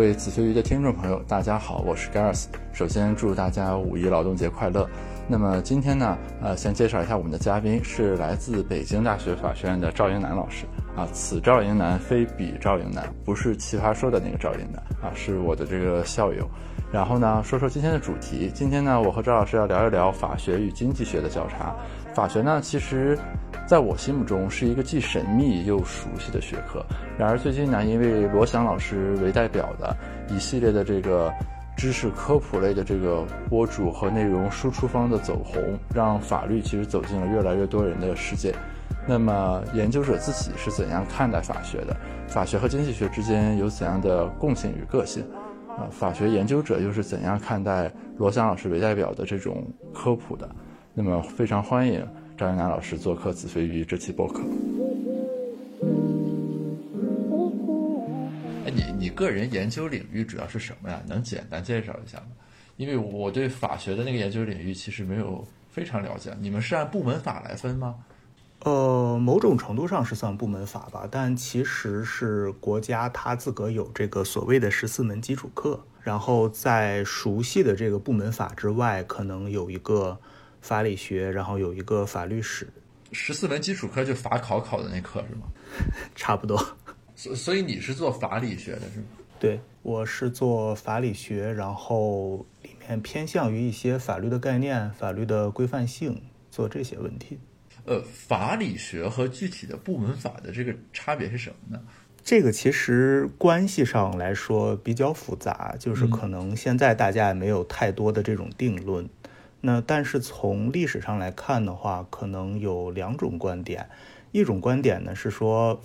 各位子非鱼的听众朋友，大家好，我是 Gareth。首先祝大家五一劳动节快乐。那么今天呢，呃，先介绍一下我们的嘉宾是来自北京大学法学院的赵英男老师啊。此赵英男非彼赵英男，不是奇葩说的那个赵英男啊，是我的这个校友。然后呢，说说今天的主题。今天呢，我和赵老师要聊一聊法学与经济学的交叉。法学呢，其实在我心目中是一个既神秘又熟悉的学科。然而最近呢，因为罗翔老师为代表的一系列的这个知识科普类的这个博主和内容输出方的走红，让法律其实走进了越来越多人的世界。那么研究者自己是怎样看待法学的？法学和经济学之间有怎样的共性与个性？啊，法学研究者又是怎样看待罗翔老师为代表的这种科普的？那么非常欢迎张云南老师做客子非鱼这期播客。哎，你你个人研究领域主要是什么呀？能简单介绍一下吗？因为我对法学的那个研究领域其实没有非常了解。你们是按部门法来分吗？呃，某种程度上是算部门法吧，但其实是国家它自个有这个所谓的十四门基础课，然后在熟悉的这个部门法之外，可能有一个法理学，然后有一个法律史。十四门基础科就法考考的那课是吗？差不多。所所以你是做法理学的是吗？对，我是做法理学，然后里面偏向于一些法律的概念、法律的规范性，做这些问题。呃，法理学和具体的部门法的这个差别是什么呢？这个其实关系上来说比较复杂，就是可能现在大家也没有太多的这种定论。那但是从历史上来看的话，可能有两种观点。一种观点呢是说，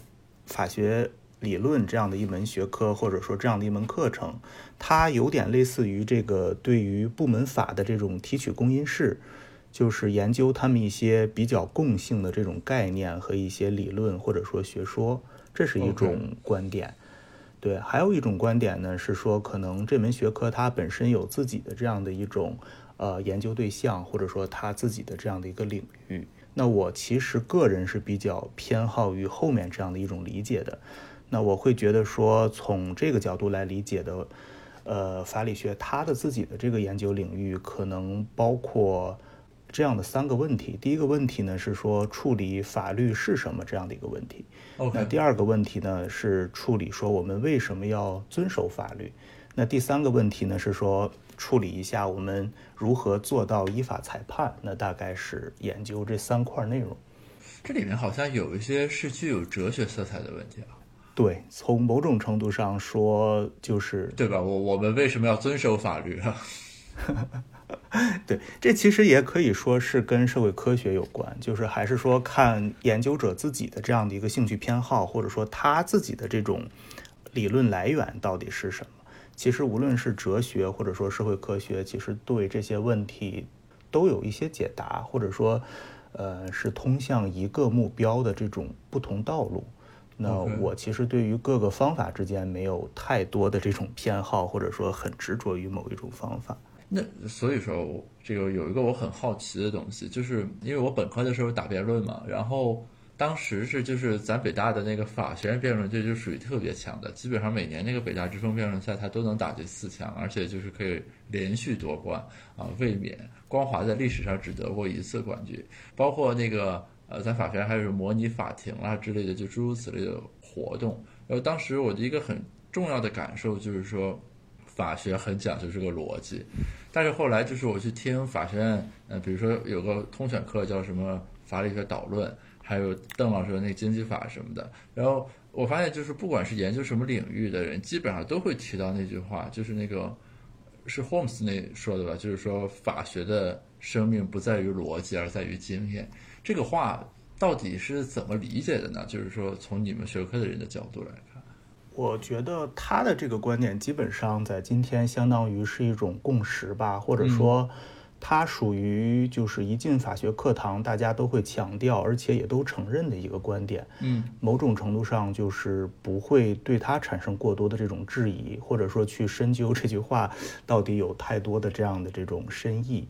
法学理论这样的一门学科，或者说这样的一门课程，它有点类似于这个对于部门法的这种提取公因式。就是研究他们一些比较共性的这种概念和一些理论或者说学说，这是一种观点。对，还有一种观点呢是说，可能这门学科它本身有自己的这样的一种呃研究对象，或者说他自己的这样的一个领域。那我其实个人是比较偏好于后面这样的一种理解的。那我会觉得说，从这个角度来理解的，呃，法理学它的自己的这个研究领域可能包括。这样的三个问题，第一个问题呢是说处理法律是什么这样的一个问题。那第二个问题呢是处理说我们为什么要遵守法律。那第三个问题呢是说处理一下我们如何做到依法裁判。那大概是研究这三块内容。这里面好像有一些是具有哲学色彩的问题啊。对，从某种程度上说就是对吧？我我们为什么要遵守法律啊？对，这其实也可以说是跟社会科学有关，就是还是说看研究者自己的这样的一个兴趣偏好，或者说他自己的这种理论来源到底是什么。其实无论是哲学或者说社会科学，其实对这些问题都有一些解答，或者说呃是通向一个目标的这种不同道路。那我其实对于各个方法之间没有太多的这种偏好，或者说很执着于某一种方法。那所以说，这个有一个我很好奇的东西，就是因为我本科的时候打辩论嘛，然后当时是就是咱北大的那个法学院辩论队就属于特别强的，基本上每年那个北大之风辩论赛他都能打进四强，而且就是可以连续夺冠啊，卫冕。光华在历史上只得过一次冠军，包括那个呃，咱法学院还有模拟法庭啊之类的，就诸如此类的活动。然后当时我的一个很重要的感受就是说。法学很讲究这个逻辑，但是后来就是我去听法学院，呃，比如说有个通选课叫什么法理学导论，还有邓老师的那个经济法什么的，然后我发现就是不管是研究什么领域的人，基本上都会提到那句话，就是那个是 Holmes 那说的吧，就是说法学的生命不在于逻辑，而在于经验。这个话到底是怎么理解的呢？就是说从你们学科的人的角度来看。我觉得他的这个观点基本上在今天相当于是一种共识吧，或者说，它属于就是一进法学课堂大家都会强调，而且也都承认的一个观点。嗯，某种程度上就是不会对他产生过多的这种质疑，或者说去深究这句话到底有太多的这样的这种深意。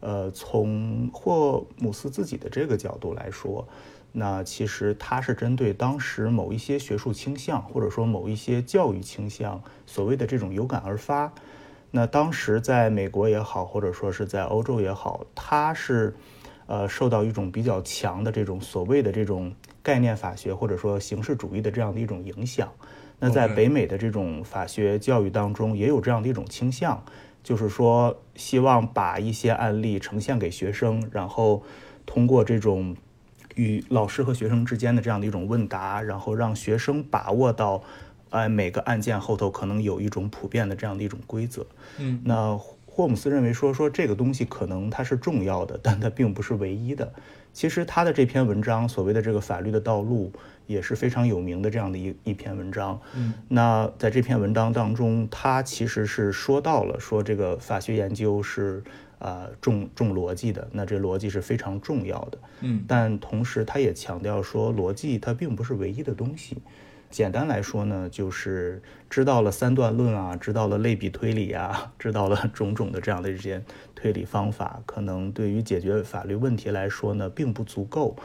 呃，从霍姆斯自己的这个角度来说，那其实他是针对当时某一些学术倾向，或者说某一些教育倾向，所谓的这种有感而发。那当时在美国也好，或者说是在欧洲也好，它是呃受到一种比较强的这种所谓的这种概念法学，或者说形式主义的这样的一种影响。那在北美的这种法学教育当中，也有这样的一种倾向。就是说，希望把一些案例呈现给学生，然后通过这种与老师和学生之间的这样的一种问答，然后让学生把握到，哎，每个案件后头可能有一种普遍的这样的一种规则。嗯，那霍姆斯认为说，说这个东西可能它是重要的，但它并不是唯一的。其实他的这篇文章，所谓的这个法律的道路。也是非常有名的这样的一一篇文章。嗯，那在这篇文章当中，他其实是说到了说这个法学研究是啊重重逻辑的，那这逻辑是非常重要的。嗯，但同时他也强调说，逻辑它并不是唯一的东西。简单来说呢，就是知道了三段论啊，知道了类比推理啊，知道了种种的这样的一些推理方法，可能对于解决法律问题来说呢，并不足够。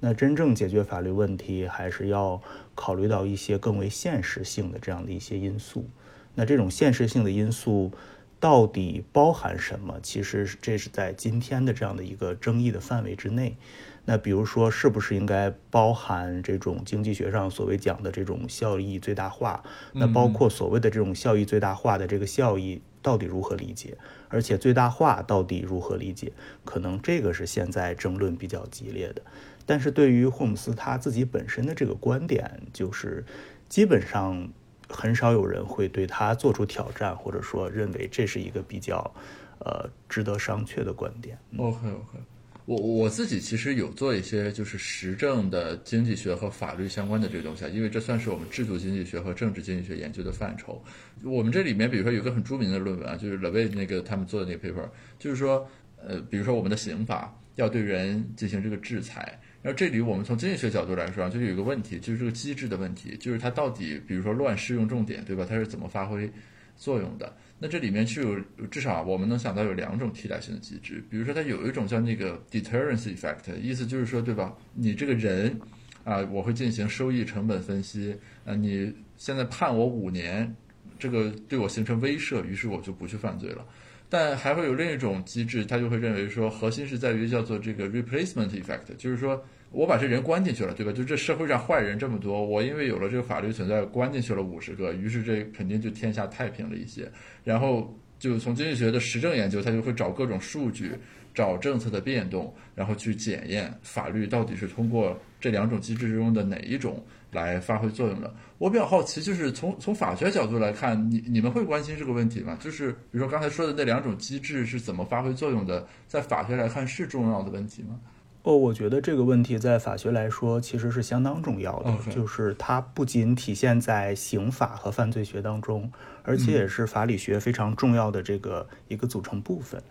那真正解决法律问题，还是要考虑到一些更为现实性的这样的一些因素。那这种现实性的因素到底包含什么？其实这是在今天的这样的一个争议的范围之内。那比如说，是不是应该包含这种经济学上所谓讲的这种效益最大化？那包括所谓的这种效益最大化的这个效益到底如何理解？而且最大化到底如何理解？可能这个是现在争论比较激烈的。但是对于霍姆斯他自己本身的这个观点，就是基本上很少有人会对他做出挑战，或者说认为这是一个比较呃值得商榷的观点。OK OK，我我自己其实有做一些就是实证的经济学和法律相关的这个东西，啊，因为这算是我们制度经济学和政治经济学研究的范畴。我们这里面比如说有个很著名的论文啊，就是 l e v 那个他们做的那个 paper，就是说呃，比如说我们的刑法要对人进行这个制裁。然后这里我们从经济学角度来说啊，就有一个问题，就是这个机制的问题，就是它到底，比如说乱适用重点，对吧？它是怎么发挥作用的？那这里面是有至少我们能想到有两种替代性的机制，比如说它有一种叫那个 deterrence effect，意思就是说，对吧？你这个人啊，我会进行收益成本分析，呃，你现在判我五年，这个对我形成威慑，于是我就不去犯罪了。但还会有另一种机制，他就会认为说，核心是在于叫做这个 replacement effect，就是说。我把这人关进去了，对吧？就这社会上坏人这么多，我因为有了这个法律存在，关进去了五十个，于是这肯定就天下太平了一些。然后就从经济学的实证研究，他就会找各种数据，找政策的变动，然后去检验法律到底是通过这两种机制之中的哪一种来发挥作用的。我比较好奇，就是从从法学角度来看，你你们会关心这个问题吗？就是比如说刚才说的那两种机制是怎么发挥作用的，在法学来看是重要的问题吗？哦，我觉得这个问题在法学来说其实是相当重要的，就是它不仅体现在刑法和犯罪学当中，而且也是法理学非常重要的这个一个组成部分。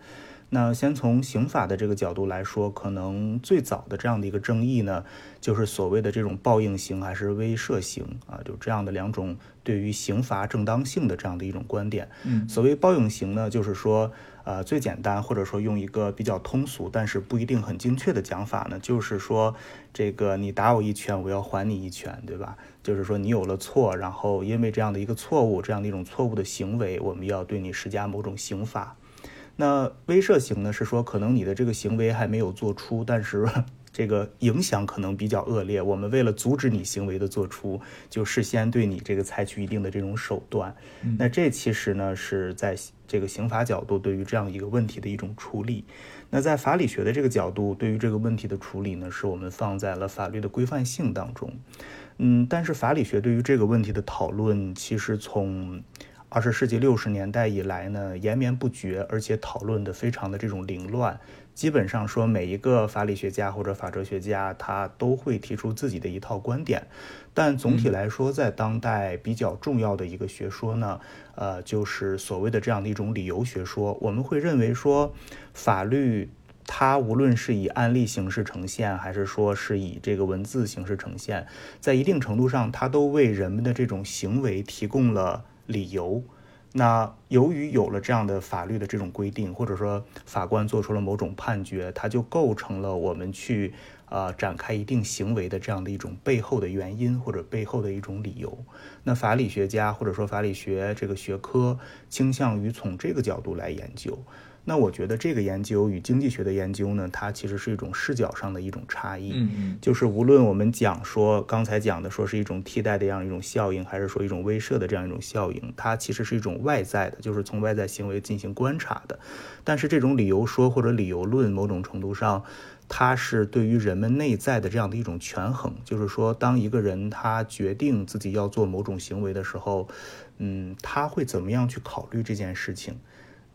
那先从刑法的这个角度来说，可能最早的这样的一个争议呢，就是所谓的这种报应刑还是威慑刑啊，就这样的两种对于刑罚正当性的这样的一种观点。嗯，所谓报应刑呢，就是说。呃，最简单或者说用一个比较通俗，但是不一定很精确的讲法呢，就是说，这个你打我一拳，我要还你一拳，对吧？就是说你有了错，然后因为这样的一个错误，这样的一种错误的行为，我们要对你施加某种刑罚。那威慑型呢，是说可能你的这个行为还没有做出，但是。这个影响可能比较恶劣，我们为了阻止你行为的做出，就事先对你这个采取一定的这种手段。那这其实呢是在这个刑法角度对于这样一个问题的一种处理。那在法理学的这个角度，对于这个问题的处理呢，是我们放在了法律的规范性当中。嗯，但是法理学对于这个问题的讨论，其实从二十世纪六十年代以来呢，延绵不绝，而且讨论的非常的这种凌乱。基本上说，每一个法理学家或者法哲学家，他都会提出自己的一套观点。但总体来说，在当代比较重要的一个学说呢，呃，就是所谓的这样的一种理由学说。我们会认为说，法律它无论是以案例形式呈现，还是说是以这个文字形式呈现，在一定程度上，它都为人们的这种行为提供了理由。那由于有了这样的法律的这种规定，或者说法官做出了某种判决，它就构成了我们去呃展开一定行为的这样的一种背后的原因或者背后的一种理由。那法理学家或者说法理学这个学科倾向于从这个角度来研究。那我觉得这个研究与经济学的研究呢，它其实是一种视角上的一种差异。嗯嗯，就是无论我们讲说刚才讲的说是一种替代的这样一种效应，还是说一种威慑的这样一种效应，它其实是一种外在的，就是从外在行为进行观察的。但是这种理由说或者理由论，某种程度上，它是对于人们内在的这样的一种权衡。就是说，当一个人他决定自己要做某种行为的时候，嗯，他会怎么样去考虑这件事情？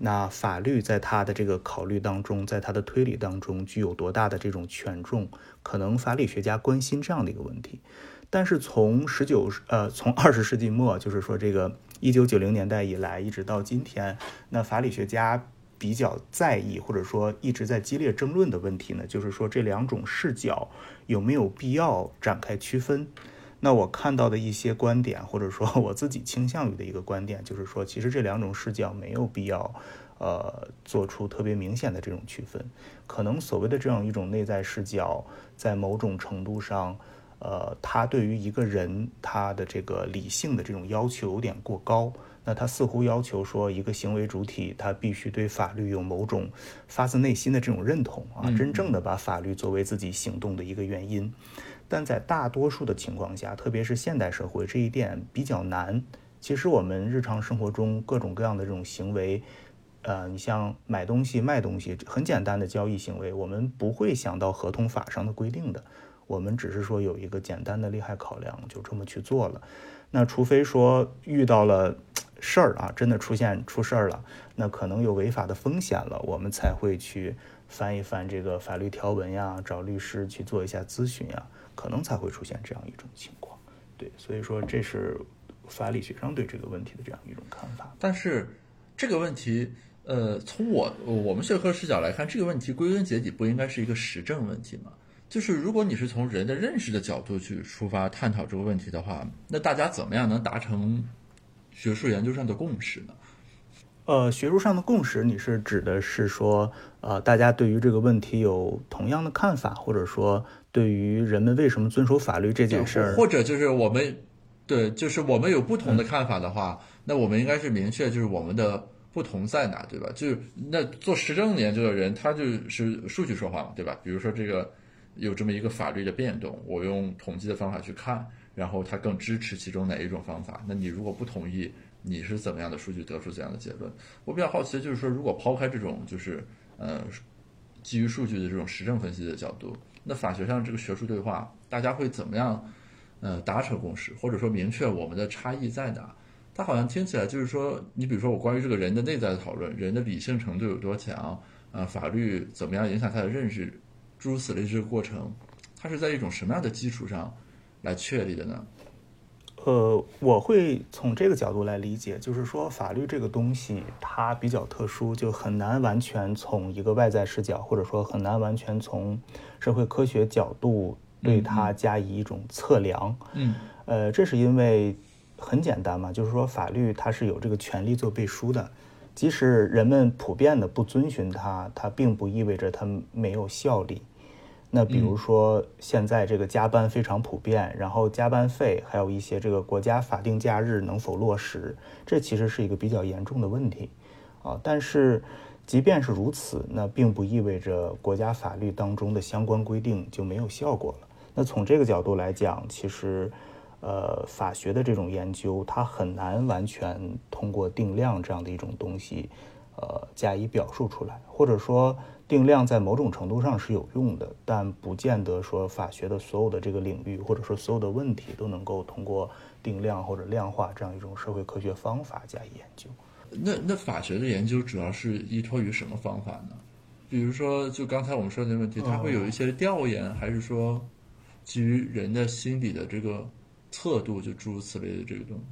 那法律在他的这个考虑当中，在他的推理当中具有多大的这种权重？可能法理学家关心这样的一个问题。但是从十九呃从二十世纪末，就是说这个一九九零年代以来，一直到今天，那法理学家比较在意或者说一直在激烈争论的问题呢，就是说这两种视角有没有必要展开区分？那我看到的一些观点，或者说我自己倾向于的一个观点，就是说，其实这两种视角没有必要，呃，做出特别明显的这种区分。可能所谓的这样一种内在视角，在某种程度上，呃，它对于一个人他的这个理性的这种要求有点过高。那他似乎要求说，一个行为主体他必须对法律有某种发自内心的这种认同啊，真正的把法律作为自己行动的一个原因。但在大多数的情况下，特别是现代社会，这一点比较难。其实我们日常生活中各种各样的这种行为，呃，你像买东西、卖东西，很简单的交易行为，我们不会想到合同法上的规定的，我们只是说有一个简单的利害考量，就这么去做了。那除非说遇到了事儿啊，真的出现出事儿了，那可能有违法的风险了，我们才会去翻一翻这个法律条文呀，找律师去做一下咨询呀。可能才会出现这样一种情况，对，所以说这是法理学上对这个问题的这样一种看法。但是这个问题，呃，从我我们学科视角来看，这个问题归根结底不应该是一个实证问题吗？就是如果你是从人的认识的角度去出发探讨这个问题的话，那大家怎么样能达成学术研究上的共识呢？呃，学术上的共识，你是指的是说，呃，大家对于这个问题有同样的看法，或者说？对于人们为什么遵守法律这件事儿，或者就是我们，对，就是我们有不同的看法的话，那我们应该是明确，就是我们的不同在哪，对吧？就是那做实证研究的人，他就是数据说话嘛，对吧？比如说这个有这么一个法律的变动，我用统计的方法去看，然后他更支持其中哪一种方法？那你如果不同意，你是怎么样的数据得出怎样的结论？我比较好奇的就是说，如果抛开这种就是呃基于数据的这种实证分析的角度。那法学上这个学术对话，大家会怎么样？呃，达成共识，或者说明确我们的差异在哪？它好像听起来就是说，你比如说我关于这个人的内在的讨论，人的理性程度有多强？呃，法律怎么样影响他的认识？诸如此类这个过程，它是在一种什么样的基础上来确立的呢？呃，我会从这个角度来理解，就是说法律这个东西它比较特殊，就很难完全从一个外在视角，或者说很难完全从社会科学角度对它加以一种测量。嗯，呃，这是因为很简单嘛，就是说法律它是有这个权利做背书的，即使人们普遍的不遵循它，它并不意味着它没有效力。那比如说，现在这个加班非常普遍，然后加班费还有一些这个国家法定假日能否落实，这其实是一个比较严重的问题啊。但是，即便是如此，那并不意味着国家法律当中的相关规定就没有效果了。那从这个角度来讲，其实，呃，法学的这种研究，它很难完全通过定量这样的一种东西，呃，加以表述出来，或者说。定量在某种程度上是有用的，但不见得说法学的所有的这个领域，或者说所有的问题都能够通过定量或者量化这样一种社会科学方法加以研究。那那法学的研究主要是依托于什么方法呢？比如说，就刚才我们说的问题，它会有一些调研，还是说基于人的心理的这个测度，就诸如此类的这个东西？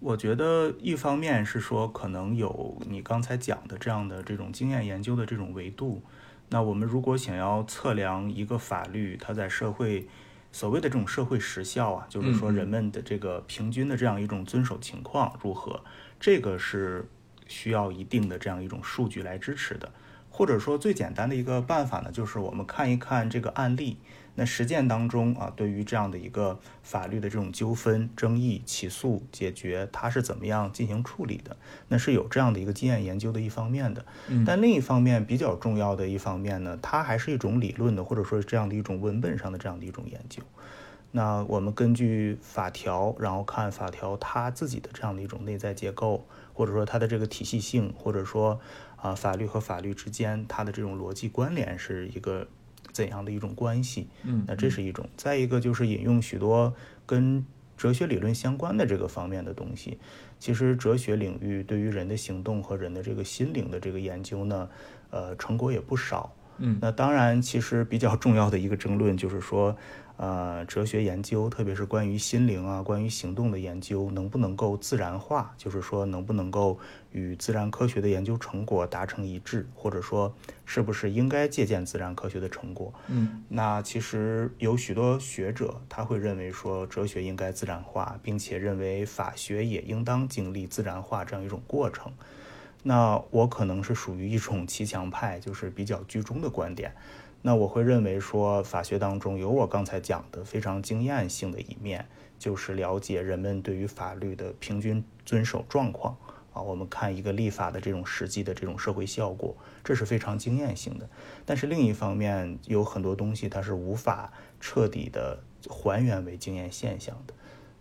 我觉得一方面是说，可能有你刚才讲的这样的这种经验研究的这种维度。那我们如果想要测量一个法律它在社会所谓的这种社会时效啊，就是说人们的这个平均的这样一种遵守情况如何，这个是需要一定的这样一种数据来支持的。或者说最简单的一个办法呢，就是我们看一看这个案例。那实践当中啊，对于这样的一个法律的这种纠纷、争议、起诉、解决，它是怎么样进行处理的？那是有这样的一个经验研究的一方面的。但另一方面比较重要的一方面呢，它还是一种理论的，或者说这样的一种文本上的这样的一种研究。那我们根据法条，然后看法条它自己的这样的一种内在结构，或者说它的这个体系性，或者说啊法律和法律之间它的这种逻辑关联是一个。怎样的一种关系？嗯，那这是一种。再一个就是引用许多跟哲学理论相关的这个方面的东西。其实哲学领域对于人的行动和人的这个心灵的这个研究呢，呃，成果也不少。嗯，那当然，其实比较重要的一个争论就是说。呃，哲学研究，特别是关于心灵啊、关于行动的研究，能不能够自然化？就是说，能不能够与自然科学的研究成果达成一致？或者说，是不是应该借鉴自然科学的成果？嗯，那其实有许多学者他会认为说，哲学应该自然化，并且认为法学也应当经历自然化这样一种过程。那我可能是属于一种 骑墙派，就是比较居中的观点。那我会认为说，法学当中有我刚才讲的非常经验性的一面，就是了解人们对于法律的平均遵守状况啊。我们看一个立法的这种实际的这种社会效果，这是非常经验性的。但是另一方面，有很多东西它是无法彻底的还原为经验现象的。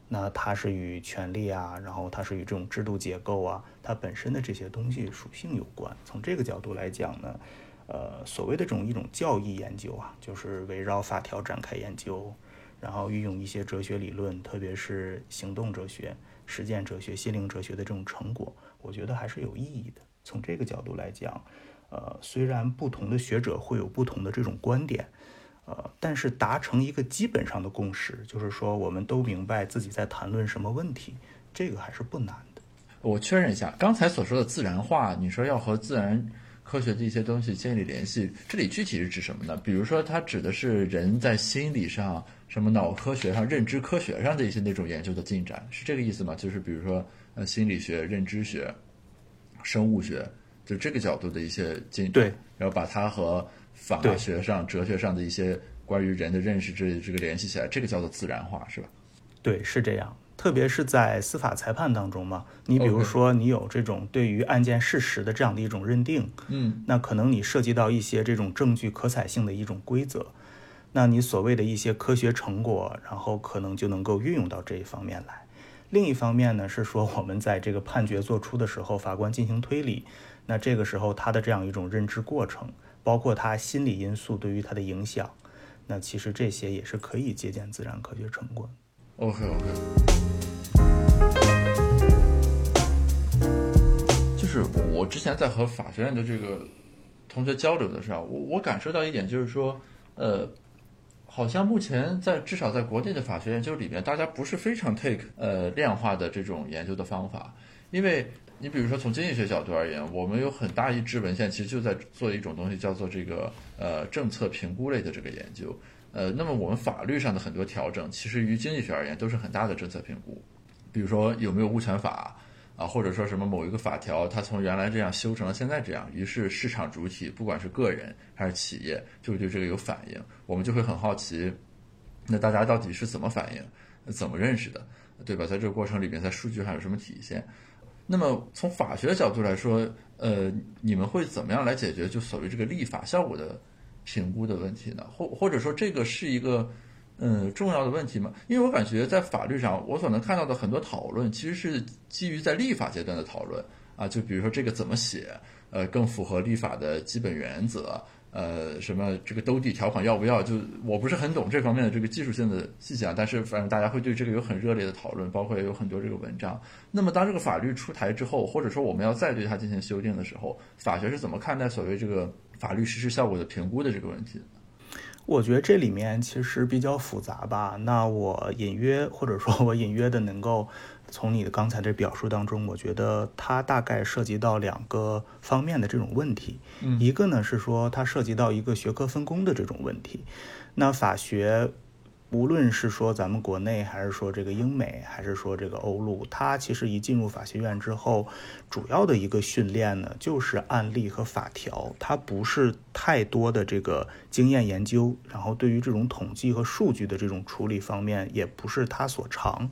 那它是与权力啊，然后它是与这种制度结构啊，它本身的这些东西属性有关。从这个角度来讲呢。呃，所谓的这种一种教义研究啊，就是围绕法条展开研究，然后运用一些哲学理论，特别是行动哲学、实践哲学、心灵哲学的这种成果，我觉得还是有意义的。从这个角度来讲，呃，虽然不同的学者会有不同的这种观点，呃，但是达成一个基本上的共识，就是说我们都明白自己在谈论什么问题，这个还是不难的。我确认一下，刚才所说的自然化，你说要和自然。科学的一些东西建立联系，这里具体是指什么呢？比如说，它指的是人在心理上、什么脑科学上、认知科学上的一些那种研究的进展，是这个意思吗？就是比如说，呃，心理学、认知学、生物学，就这个角度的一些进对，然后把它和法学上、哲学上的一些关于人的认识这这个联系起来，这个叫做自然化，是吧？对，是这样。特别是在司法裁判当中嘛，你比如说你有这种对于案件事实的这样的一种认定，嗯，那可能你涉及到一些这种证据可采性的一种规则，那你所谓的一些科学成果，然后可能就能够运用到这一方面来。另一方面呢，是说我们在这个判决作出的时候，法官进行推理，那这个时候他的这样一种认知过程，包括他心理因素对于他的影响，那其实这些也是可以借鉴自然科学成果。OK OK，就是我之前在和法学院的这个同学交流的时候，我我感受到一点就是说，呃，好像目前在至少在国内的法学研究里面，大家不是非常 take 呃量化的这种研究的方法，因为你比如说从经济学角度而言，我们有很大一支文献其实就在做一种东西，叫做这个呃政策评估类的这个研究。呃，那么我们法律上的很多调整，其实于经济学而言都是很大的政策评估，比如说有没有物权法啊，或者说什么某一个法条，它从原来这样修成了现在这样，于是市场主体，不管是个人还是企业，就会对这个有反应，我们就会很好奇，那大家到底是怎么反应，怎么认识的，对吧？在这个过程里面，在数据上有什么体现？那么从法学的角度来说，呃，你们会怎么样来解决就所谓这个立法效果的？评估的问题呢，或或者说这个是一个，嗯，重要的问题吗？因为我感觉在法律上，我所能看到的很多讨论，其实是基于在立法阶段的讨论啊，就比如说这个怎么写，呃，更符合立法的基本原则，呃，什么这个兜底条款要不要？就我不是很懂这方面的这个技术性的细节啊，但是反正大家会对这个有很热烈的讨论，包括也有很多这个文章。那么当这个法律出台之后，或者说我们要再对它进行修订的时候，法学是怎么看待所谓这个？法律实施效果的评估的这个问题，我觉得这里面其实比较复杂吧。那我隐约或者说我隐约的能够从你的刚才的表述当中，我觉得它大概涉及到两个方面的这种问题。嗯，一个呢是说它涉及到一个学科分工的这种问题。那法学无论是说咱们国内，还是说这个英美，还是说这个欧陆，它其实一进入法学院之后，主要的一个训练呢，就是案例和法条，它不是太多的这个经验研究，然后对于这种统计和数据的这种处理方面，也不是他所长。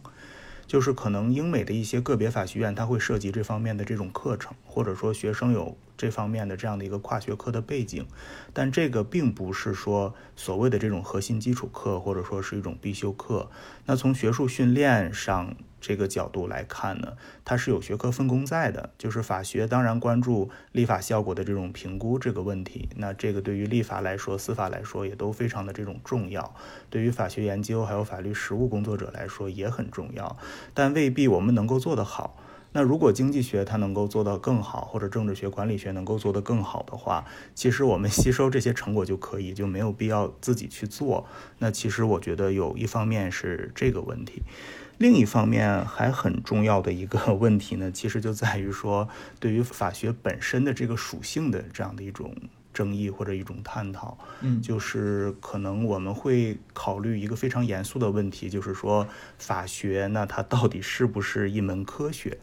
就是可能英美的一些个别法学院，它会涉及这方面的这种课程，或者说学生有这方面的这样的一个跨学科的背景，但这个并不是说所谓的这种核心基础课，或者说是一种必修课。那从学术训练上。这个角度来看呢，它是有学科分工在的。就是法学当然关注立法效果的这种评估这个问题，那这个对于立法来说、司法来说也都非常的这种重要。对于法学研究还有法律实务工作者来说也很重要，但未必我们能够做得好。那如果经济学它能够做到更好，或者政治学、管理学能够做得更好的话，其实我们 吸收这些成果就可以，就没有必要自己去做。那其实我觉得有一方面是这个问题。另一方面还很重要的一个 问题呢，其实就在于说，对于法学本身的这个属性的这样的一种争议或者一种探讨，嗯，就是可能我们会考虑一个非常严肃的问题，就是说法学那它到底是不是一门科学？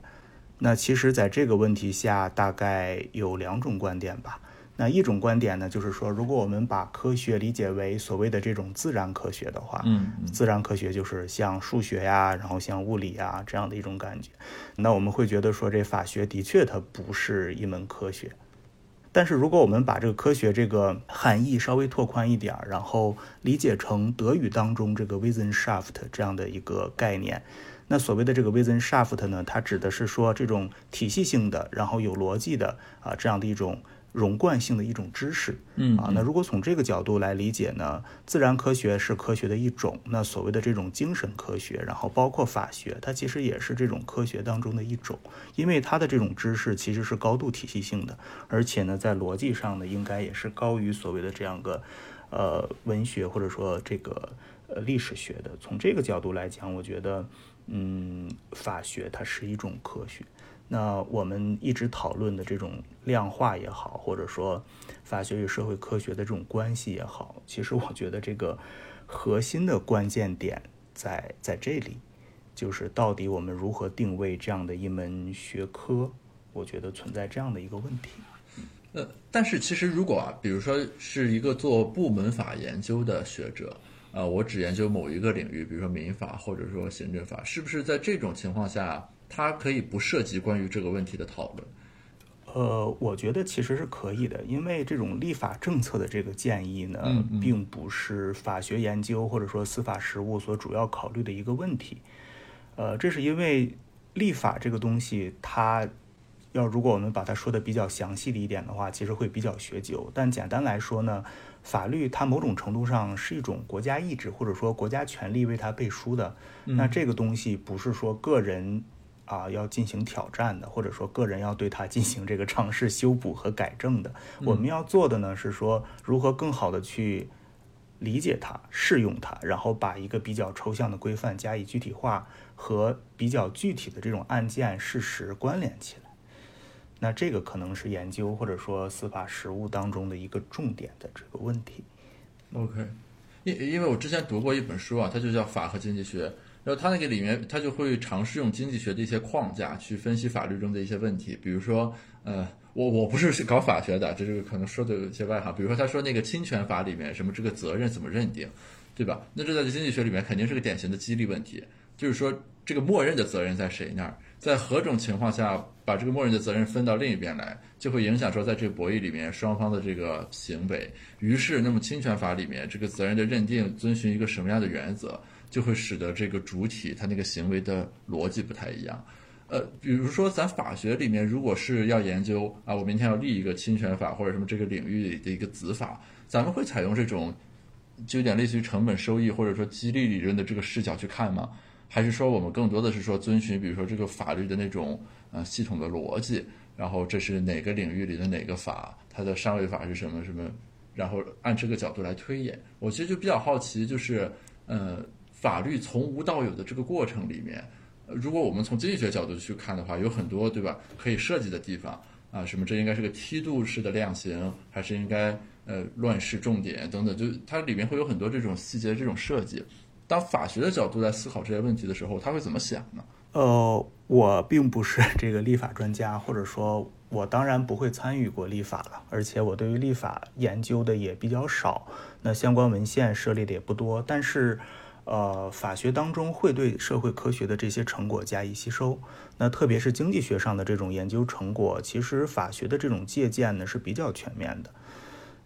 那其实在这个问题下，大概有两种观点吧。那一种观点呢，就是说，如果我们把科学理解为所谓的这种自然科学的话，嗯，自然科学就是像数学呀，然后像物理啊这样的一种感觉，那我们会觉得说，这法学的确它不是一门科学。但是如果我们把这个科学这个含义稍微拓宽一点，然后理解成德语当中这个 Wissenschaft 这样的一个概念，那所谓的这个 Wissenschaft 呢，它指的是说这种体系性的，然后有逻辑的啊这样的一种。融贯性的一种知识，嗯啊，那如果从这个角度来理解呢，自然科学是科学的一种，那所谓的这种精神科学，然后包括法学，它其实也是这种科学当中的一种，因为它的这种知识其实是高度体系性的，而且呢，在逻辑上呢，应该也是高于所谓的这样个，呃，文学或者说这个呃历史学的。从这个角度来讲，我觉得，嗯，法学它是一种科学。那我们一直讨论的这种量化也好，或者说法学与社会科学的这种关系也好，其实我觉得这个核心的关键点在在这里，就是到底我们如何定位这样的一门学科，我觉得存在这样的一个问题。呃，但是其实如果，比如说是一个做部门法研究的学者，啊，我只研究某一个领域，比如说民法或者说行政法，是不是在这种情况下？它可以不涉及关于这个问题的讨论，呃，我觉得其实是可以的，因为这种立法政策的这个建议呢，并不是法学研究或者说司法实务所主要考虑的一个问题，呃，这是因为立法这个东西，它要如果我们把它说的比较详细的一点的话，其实会比较学究，但简单来说呢，法律它某种程度上是一种国家意志或者说国家权力为它背书的，那这个东西不是说个人。啊，要进行挑战的，或者说个人要对它进行这个尝试修补和改正的，我们要做的呢是说如何更好的去理解它、适用它，然后把一个比较抽象的规范加以具体化和比较具体的这种案件事实关联起来。那这个可能是研究或者说司法实务当中的一个重点的这个问题。OK，因因为我之前读过一本书啊，它就叫《法和经济学》。然后它那个里面，它就会尝试用经济学的一些框架去分析法律中的一些问题，比如说，呃，我我不是搞法学的，这是可能说的有些外行。比如说，他说那个侵权法里面什么这个责任怎么认定，对吧？那这在经济学里面肯定是个典型的激励问题，就是说这个默认的责任在谁那儿，在何种情况下把这个默认的责任分到另一边来，就会影响说在这个博弈里面双方的这个行为。于是，那么侵权法里面这个责任的认定遵循一个什么样的原则？就会使得这个主体他那个行为的逻辑不太一样，呃，比如说咱法学里面，如果是要研究啊，我明天要立一个侵权法或者什么这个领域的一个子法，咱们会采用这种就有点类似于成本收益或者说激励理论的这个视角去看吗？还是说我们更多的是说遵循比如说这个法律的那种呃系统的逻辑，然后这是哪个领域里的哪个法，它的上位法是什么什么，然后按这个角度来推演？我其实就比较好奇，就是呃。法律从无到有的这个过程里面，如果我们从经济学角度去看的话，有很多对吧可以设计的地方啊，什么这应该是个梯度式的量刑，还是应该呃乱世重点等等，就它里面会有很多这种细节这种设计。当法学的角度来思考这些问题的时候，他会怎么想呢？呃，我并不是这个立法专家，或者说，我当然不会参与过立法了，而且我对于立法研究的也比较少，那相关文献涉猎的也不多。但是，呃，法学当中会对社会科学的这些成果加以吸收，那特别是经济学上的这种研究成果，其实法学的这种借鉴呢是比较全面的。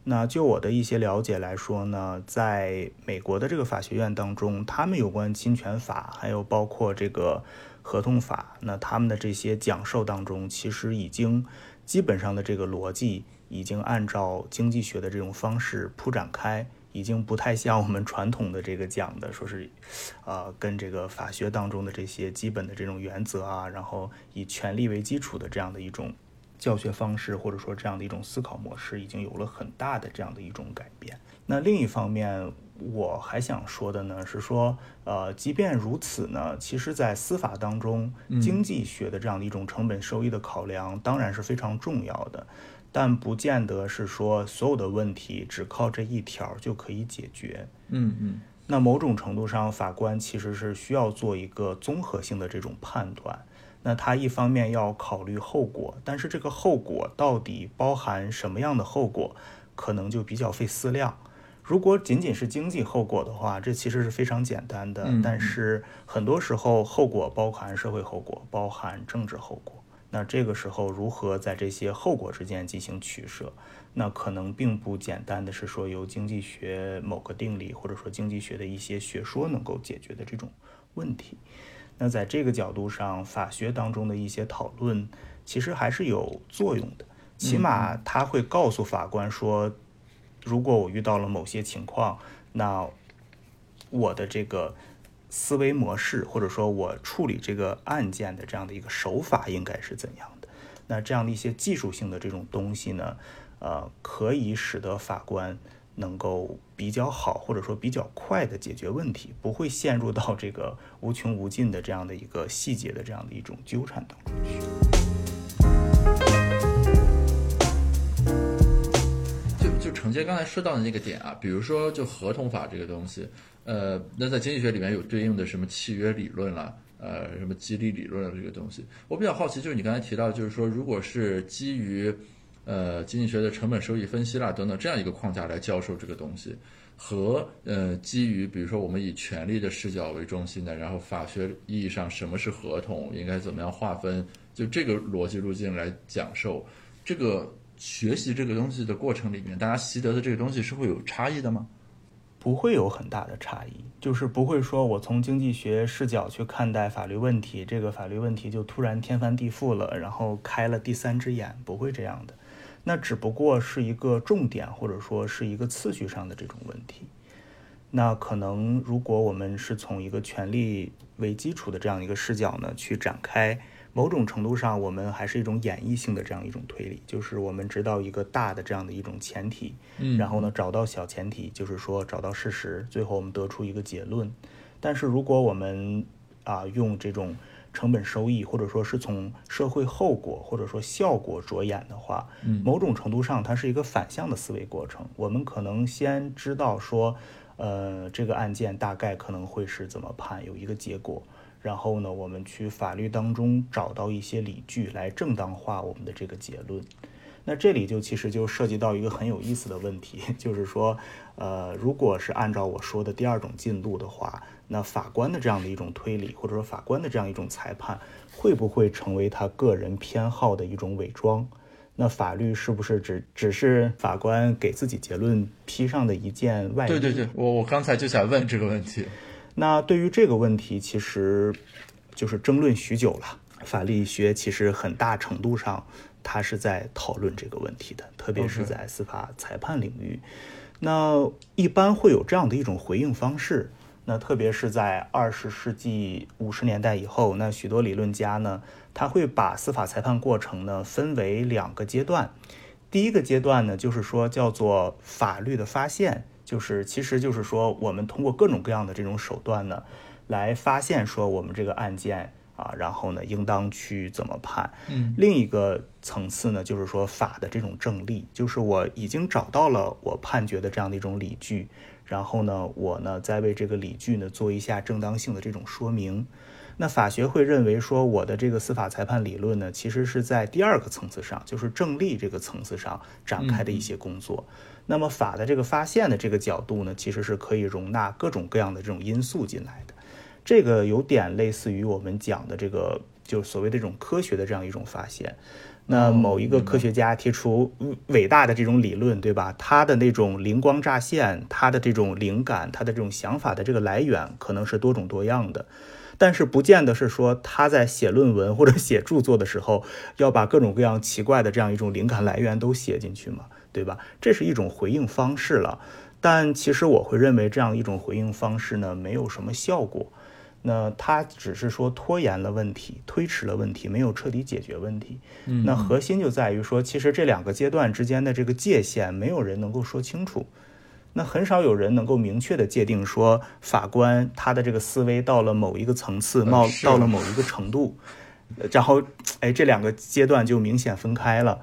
那就我的一些了解来说呢，在美国的这个法学院当中，他们有关侵权法，还有包括这个合同法，那他们的这些讲授当中，其实已经基本上的这个逻辑已经按照经济学的这种方式铺展开，已经不太像我们传统的这个讲的，说是，呃，跟这个法学当中的这些基本的这种原则啊，然后以权利为基础的这样的一种。教学方式或者说这样的一种思考模式已经有了很大的这样的一种改变。那另一方面，我还想说的呢是说，呃，即便如此呢，其实，在司法当中，经济学的这样的一种成本收益的考量当然是非常重要的，但不见得是说所有的问题只靠这一条就可以解决。嗯嗯。那某种程度上，法官其实是需要做一个综合性的这种判断。那他一方面要考虑后果，但是这个后果到底包含什么样的后果，可能就比较费思量。如果仅仅是经济后果的话，这其实是非常简单的。但是很多时候后果包含社会后果，包含政治后果。那这个时候如何在这些后果之间进行取舍，那可能并不简单的是说由经济学某个定理或者说经济学的一些学说能够解决的这种问题。那在这个角度上，法学当中的一些讨论其实还是有作用的。起码他会告诉法官说，如果我遇到了某些情况，那我的这个思维模式，或者说我处理这个案件的这样的一个手法应该是怎样的。那这样的一些技术性的这种东西呢，呃，可以使得法官。能够比较好，或者说比较快的解决问题，不会陷入到这个无穷无尽的这样的一个细节的这样的一种纠缠当中去。就就承接刚才说到的那个点啊，比如说就合同法这个东西，呃，那在经济学里面有对应的什么契约理论啦，呃，什么激励理论这个东西，我比较好奇，就是你刚才提到，就是说如果是基于。呃，经济学的成本收益分析啦，等等这样一个框架来教授这个东西，和呃基于比如说我们以权利的视角为中心的，然后法学意义上什么是合同，应该怎么样划分，就这个逻辑路径来讲授，这个学习这个东西的过程里面，大家习得的这个东西是会有差异的吗？不会有很大的差异，就是不会说我从经济学视角去看待法律问题，这个法律问题就突然天翻地覆了，然后开了第三只眼，不会这样的。那只不过是一个重点，或者说是一个次序上的这种问题。那可能如果我们是从一个权力为基础的这样一个视角呢，去展开，某种程度上我们还是一种演绎性的这样一种推理，就是我们知道一个大的这样的一种前提，嗯，然后呢找到小前提，就是说找到事实，最后我们得出一个结论。但是如果我们啊用这种。成本收益，或者说是从社会后果或者说效果着眼的话，某种程度上它是一个反向的思维过程。我们可能先知道说，呃，这个案件大概可能会是怎么判，有一个结果，然后呢，我们去法律当中找到一些理据来正当化我们的这个结论。那这里就其实就涉及到一个很有意思的问题，就是说，呃，如果是按照我说的第二种进度的话。那法官的这样的一种推理，或者说法官的这样一种裁判，会不会成为他个人偏好的一种伪装？那法律是不是只只是法官给自己结论披上的一件外衣？对对对，我我刚才就想问这个问题。那对于这个问题，其实就是争论许久了。法律学其实很大程度上，它是在讨论这个问题的，特别是在司法裁判领域。那一般会有这样的一种回应方式。那特别是在二十世纪五十年代以后，那许多理论家呢，他会把司法裁判过程呢分为两个阶段。第一个阶段呢，就是说叫做法律的发现，就是其实就是说我们通过各种各样的这种手段呢，来发现说我们这个案件啊，然后呢，应当去怎么判？嗯，另一个层次呢，就是说法的这种正立，就是我已经找到了我判决的这样的一种理据，然后呢，我呢再为这个理据呢做一下正当性的这种说明。那法学会认为说，我的这个司法裁判理论呢，其实是在第二个层次上，就是正立这个层次上展开的一些工作。那么法的这个发现的这个角度呢，其实是可以容纳各种各样的这种因素进来的。这个有点类似于我们讲的这个，就所谓的这种科学的这样一种发现。那某一个科学家提出伟大的这种理论，对吧？他的那种灵光乍现，他的这种灵感，他的这种想法的这个来源，可能是多种多样的。但是不见得是说他在写论文或者写著作的时候要把各种各样奇怪的这样一种灵感来源都写进去嘛，对吧？这是一种回应方式了。但其实我会认为这样一种回应方式呢，没有什么效果。那它只是说拖延了问题，推迟了问题，没有彻底解决问题。嗯，那核心就在于说，其实这两个阶段之间的这个界限，没有人能够说清楚。那很少有人能够明确的界定说，法官他的这个思维到了某一个层次，到到了某一个程度，然后，哎，这两个阶段就明显分开了。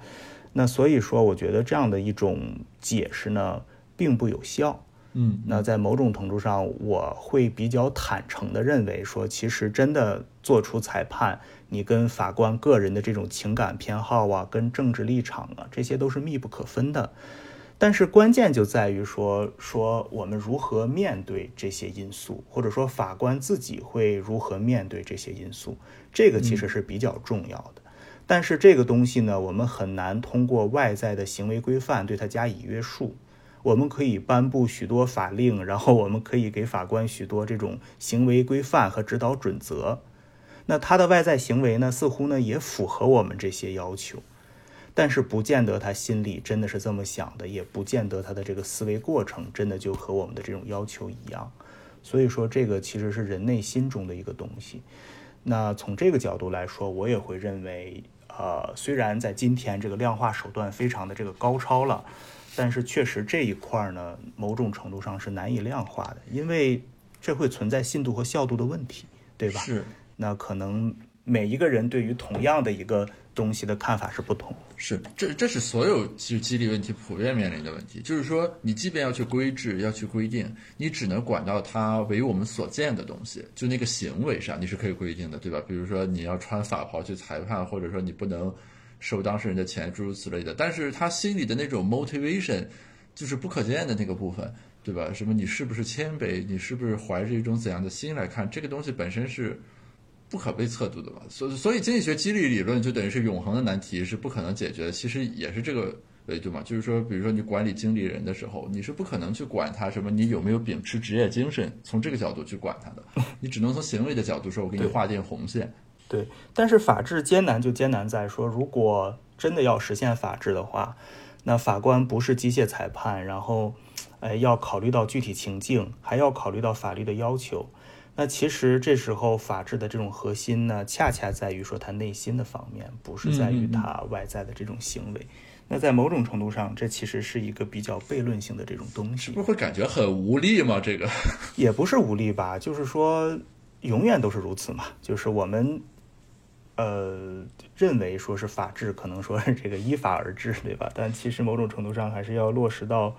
那所以说，我觉得这样的一种解释呢，并不有效。嗯，那在某种程度上，我会比较坦诚的认为说，其实真的做出裁判，你跟法官个人的这种情感偏好啊，跟政治立场啊，这些都是密不可分的。但是关键就在于说说我们如何面对这些因素，或者说法官自己会如何面对这些因素，这个其实是比较重要的。但是这个东西呢，我们很难通过外在的行为规范对它加以约束。我们可以颁布许多法令，然后我们可以给法官许多这种行为规范和指导准则。那他的外在行为呢，似乎呢也符合我们这些要求。但是不见得他心里真的是这么想的，也不见得他的这个思维过程真的就和我们的这种要求一样。所以说，这个其实是人内心中的一个东西。那从这个角度来说，我也会认为，呃，虽然在今天这个量化手段非常的这个高超了，但是确实这一块呢，某种程度上是难以量化的，因为这会存在信度和效度的问题，对吧？是。那可能每一个人对于同样的一个。东西的看法是不同，是这这是所有其实激励问题普遍面临的问题，就是说你即便要去规制要去规定，你只能管到它为我们所见的东西，就那个行为上你是可以规定的，对吧？比如说你要穿法袍去裁判，或者说你不能收当事人的钱，诸如此类的。但是他心里的那种 motivation 就是不可见的那个部分，对吧？什么你是不是谦卑，你是不是怀着一种怎样的心来看这个东西本身是。不可被测度的吧，所所以经济学激励理论就等于是永恒的难题，是不可能解决的。其实也是这个维度嘛，就是说，比如说你管理经理人的时候，你是不可能去管他什么，你有没有秉持职业精神，从这个角度去管他的，你只能从行为的角度说，我给你划定红线。对，但是法治艰难就艰难在说，如果真的要实现法治的话，那法官不是机械裁判，然后，呃，要考虑到具体情境，还要考虑到法律的要求。那其实这时候法治的这种核心呢，恰恰在于说他内心的方面，不是在于他外在的这种行为。那在某种程度上，这其实是一个比较悖论性的这种东西。不是会感觉很无力吗？这个也不是无力吧，就是说永远都是如此嘛。就是我们呃认为说是法治，可能说是这个依法而治，对吧？但其实某种程度上还是要落实到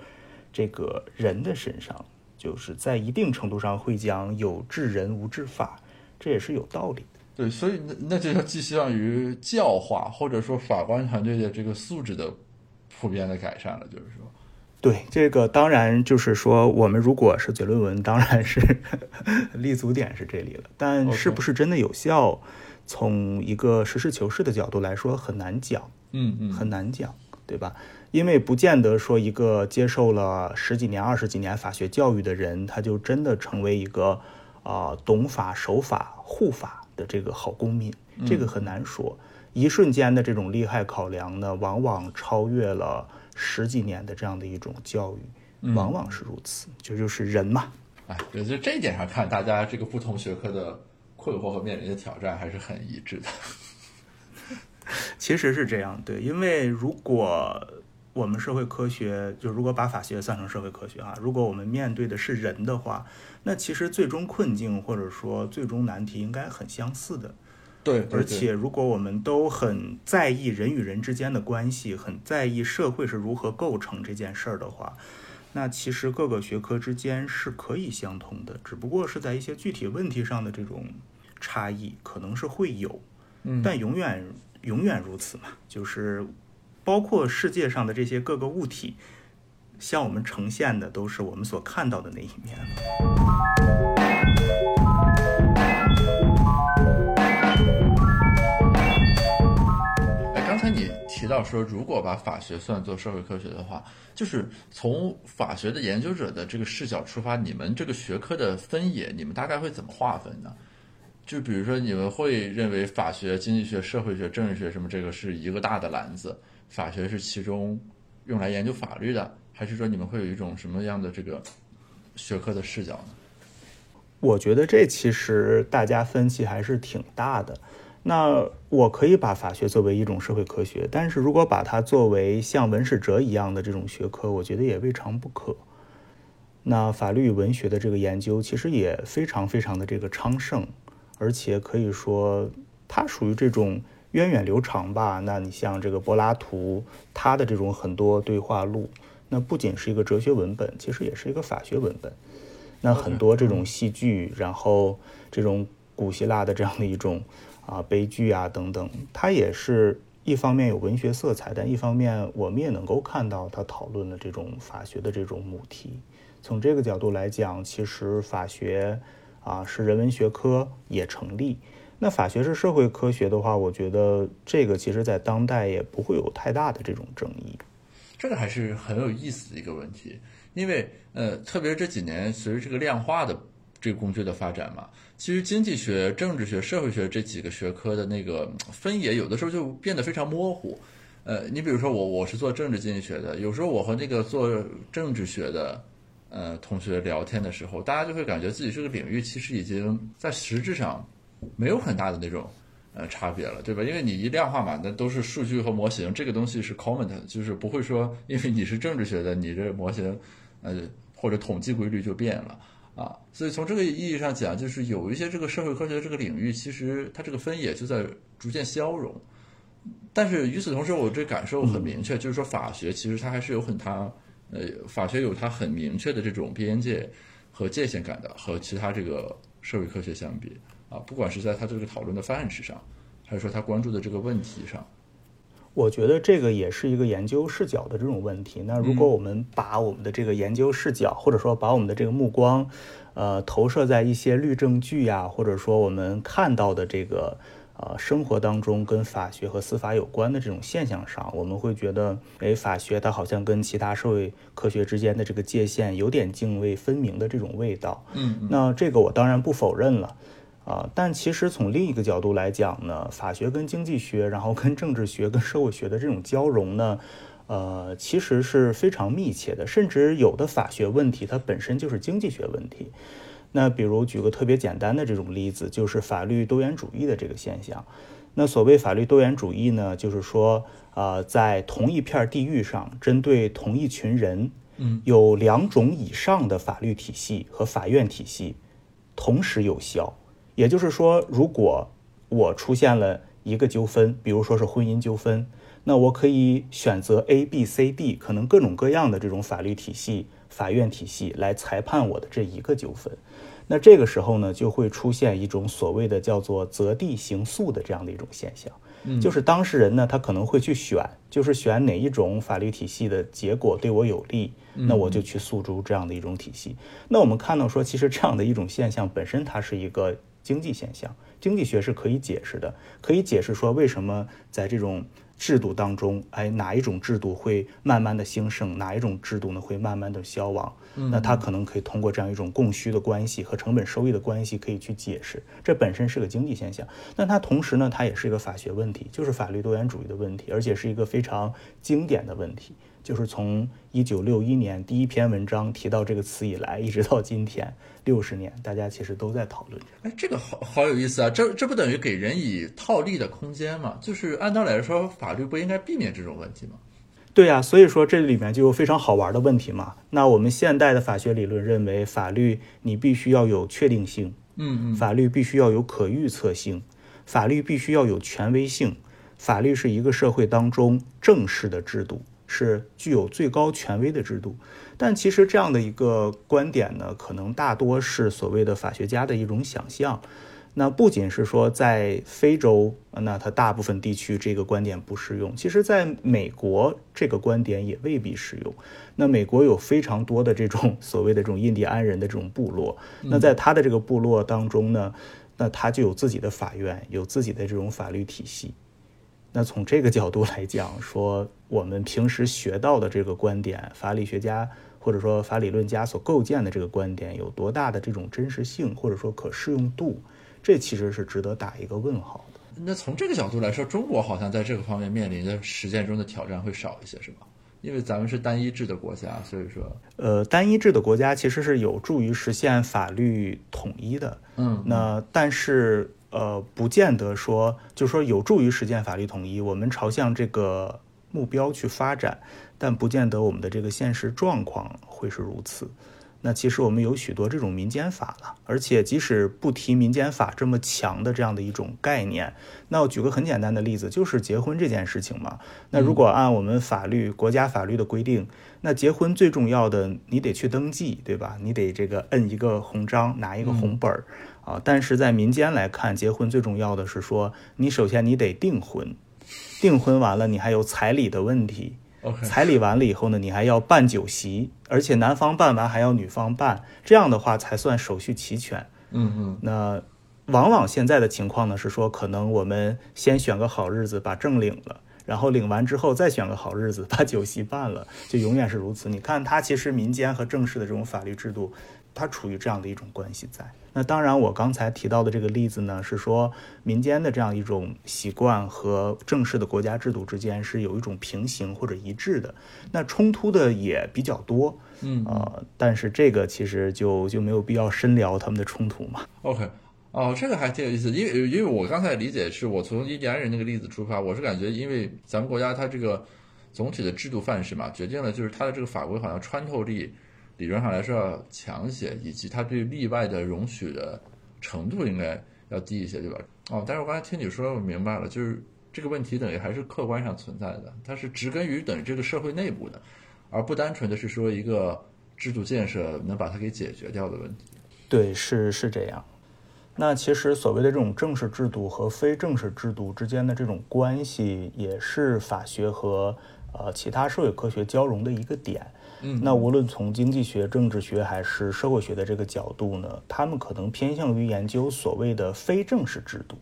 这个人的身上。就是在一定程度上会讲有治人无治法，这也是有道理的。对，所以那那就要寄希望于教化，或者说法官团队的这个素质的普遍的改善了。就是说，对这个当然就是说，我们如果是写论文，当然是 立足点是这里了，但是不是真的有效，从一个实事求是的角度来说很难讲。嗯嗯，很难讲，对吧？因为不见得说一个接受了十几年、二十几年法学教育的人，他就真的成为一个啊懂法、守法、护法的这个好公民，这个很难说。一瞬间的这种利害考量呢，往往超越了十几年的这样的一种教育，往往是如此。就就是人嘛，哎，就就这一点上看，大家这个不同学科的困惑和面临的挑战还是很一致的。其实是这样，对，因为如果。我们社会科学就如果把法学算成社会科学啊，如果我们面对的是人的话，那其实最终困境或者说最终难题应该很相似的。对，而且如果我们都很在意人与人之间的关系，很在意社会是如何构成这件事儿的话，那其实各个学科之间是可以相通的，只不过是在一些具体问题上的这种差异可能是会有，嗯，但永远永远如此嘛，就是包括世界上的这些各个物体，向我们呈现的都是我们所看到的那一面。提到说，如果把法学算作社会科学的话，就是从法学的研究者的这个视角出发，你们这个学科的分野，你们大概会怎么划分呢？就比如说，你们会认为法学、经济学、社会学、政治学什么这个是一个大的篮子，法学是其中用来研究法律的，还是说你们会有一种什么样的这个学科的视角呢？我觉得这其实大家分歧还是挺大的。那我可以把法学作为一种社会科学，但是如果把它作为像文史哲一样的这种学科，我觉得也未尝不可。那法律与文学的这个研究其实也非常非常的这个昌盛，而且可以说它属于这种源远流长吧。那你像这个柏拉图，他的这种很多对话录，那不仅是一个哲学文本，其实也是一个法学文本。那很多这种戏剧，然后这种古希腊的这样的一种。啊，悲剧啊，等等，它也是一方面有文学色彩，但一方面我们也能够看到他讨论的这种法学的这种母题。从这个角度来讲，其实法学啊是人文学科也成立。那法学是社会科学的话，我觉得这个其实在当代也不会有太大的这种争议。这个还是很有意思的一个问题，因为呃，特别是这几年随着这个量化的。这个工具的发展嘛，其实经济学、政治学、社会学这几个学科的那个分野，有的时候就变得非常模糊。呃，你比如说我，我是做政治经济学的，有时候我和那个做政治学的呃同学聊天的时候，大家就会感觉自己这个领域其实已经在实质上没有很大的那种呃差别了，对吧？因为你一量化嘛，那都是数据和模型，这个东西是 common 的，就是不会说因为你是政治学的，你这模型呃或者统计规律就变了。啊，所以从这个意义上讲，就是有一些这个社会科学这个领域，其实它这个分野就在逐渐消融。但是与此同时，我这感受很明确，就是说法学其实它还是有很它，呃，法学有它很明确的这种边界和界限感的，和其他这个社会科学相比啊，不管是在它这个讨论的范式上，还是说它关注的这个问题上。我觉得这个也是一个研究视角的这种问题。那如果我们把我们的这个研究视角，或者说把我们的这个目光，呃，投射在一些律政剧呀，或者说我们看到的这个呃生活当中跟法学和司法有关的这种现象上，我们会觉得，哎，法学它好像跟其他社会科学之间的这个界限有点泾渭分明的这种味道。嗯，那这个我当然不否认了。啊，但其实从另一个角度来讲呢，法学跟经济学，然后跟政治学、跟社会学的这种交融呢，呃，其实是非常密切的。甚至有的法学问题它本身就是经济学问题。那比如举个特别简单的这种例子，就是法律多元主义的这个现象。那所谓法律多元主义呢，就是说，呃，在同一片地域上，针对同一群人，嗯，有两种以上的法律体系和法院体系同时有效。也就是说，如果我出现了一个纠纷，比如说是婚姻纠纷，那我可以选择 A、B、C、D，可能各种各样的这种法律体系、法院体系来裁判我的这一个纠纷。那这个时候呢，就会出现一种所谓的叫做择地行诉的这样的一种现象，就是当事人呢，他可能会去选，就是选哪一种法律体系的结果对我有利，那我就去诉诸这样的一种体系。那我们看到说，其实这样的一种现象本身它是一个。经济现象，经济学是可以解释的，可以解释说为什么在这种制度当中，哎，哪一种制度会慢慢的兴盛，哪一种制度呢会慢慢的消亡？那它可能可以通过这样一种供需的关系和成本收益的关系可以去解释，这本身是个经济现象。那它同时呢，它也是一个法学问题，就是法律多元主义的问题，而且是一个非常经典的问题。就是从一九六一年第一篇文章提到这个词以来，一直到今天六十年，大家其实都在讨论。哎，这个好好有意思啊！这这不等于给人以套利的空间吗？就是按道理来说，法律不应该避免这种问题吗？对呀，所以说这里面就有非常好玩的问题嘛。那我们现代的法学理论认为，法律你必须要有确定性，嗯嗯，法律必须要有可预测性。法律必须要有权威性，法律是一个社会当中正式的制度，是具有最高权威的制度。但其实这样的一个观点呢，可能大多是所谓的法学家的一种想象。那不仅是说在非洲，那它大部分地区这个观点不适用，其实在美国这个观点也未必适用。那美国有非常多的这种 所谓的这种印第安人的这种部落，那在他的这个部落当中呢，那他就有自己的法院，有自己的这种法律体系。那从这个角度来讲，说我们平时学到的这个观点，法理学家或者说法理论家所构建的这个观点有多大的这种真实性，或者说可适用度？这其实是值得打一个问号的。那从这个角度来说，中国好像在这个方面面临的实践中的挑战会少一些，是吧？因为咱们是单一制的国家，所以说，呃，单一制的国家其实是有助于实现法律统一的。嗯，那但是呃，不见得说，就是说有助于实现法律统一，我们朝向这个目标去发展，但不见得我们的这个现实状况会是如此。那其实我们有许多这种民间法了，而且即使不提民间法这么强的这样的一种概念，那我举个很简单的例子，就是结婚这件事情嘛。那如果按我们法律、国家法律的规定，那结婚最重要的你得去登记，对吧？你得这个摁一个红章，拿一个红本儿啊。但是在民间来看，结婚最重要的是说，你首先你得订婚，订婚完了，你还有彩礼的问题。彩礼完了以后呢，你还要办酒席，而且男方办完还要女方办，这样的话才算手续齐全。嗯嗯。那往往现在的情况呢是说，可能我们先选个好日子把证领了，然后领完之后再选个好日子把酒席办了，就永远是如此。你看，它其实民间和正式的这种法律制度，它处于这样的一种关系在。那当然，我刚才提到的这个例子呢，是说民间的这样一种习惯和正式的国家制度之间是有一种平行或者一致的。那冲突的也比较多，嗯呃，但是这个其实就就没有必要深聊他们的冲突嘛。OK，哦，这个还挺有意思，因为因为我刚才理解是我从印第安人那个例子出发，我是感觉因为咱们国家它这个总体的制度范式嘛，决定了就是它的这个法规好像穿透力。理论上来说要强一些，以及它对例外的容许的程度应该要低一些，对吧？哦，但是我刚才听你说，我明白了，就是这个问题等于还是客观上存在的，它是植根于等于这个社会内部的，而不单纯的是说一个制度建设能把它给解决掉的问题。对，是是这样。那其实所谓的这种正式制度和非正式制度之间的这种关系，也是法学和呃其他社会科学交融的一个点。那无论从经济学、政治学还是社会学的这个角度呢，他们可能偏向于研究所谓的非正式制度。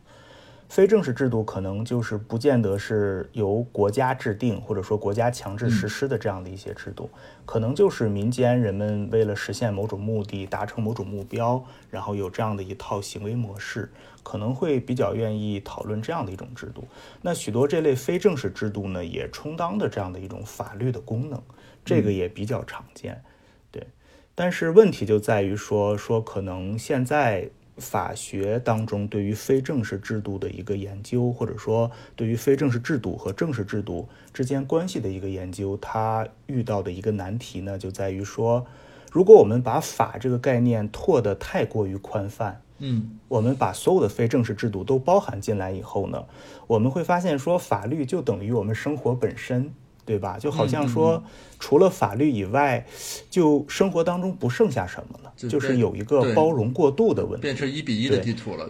非正式制度可能就是不见得是由国家制定或者说国家强制实施的这样的一些制度，可能就是民间人们为了实现某种目的、达成某种目标，然后有这样的一套行为模式，可能会比较愿意讨论这样的一种制度。那许多这类非正式制度呢，也充当的这样的一种法律的功能。这个也比较常见，对，但是问题就在于说说可能现在法学当中对于非正式制度的一个研究，或者说对于非正式制度和正式制度之间关系的一个研究，它遇到的一个难题呢，就在于说，如果我们把法这个概念拓得太过于宽泛，嗯，我们把所有的非正式制度都包含进来以后呢，我们会发现说法律就等于我们生活本身。对吧？就好像说，除了法律以外，就生活当中不剩下什么了，就是有一个包容过度的问题，变成一比一的地图了。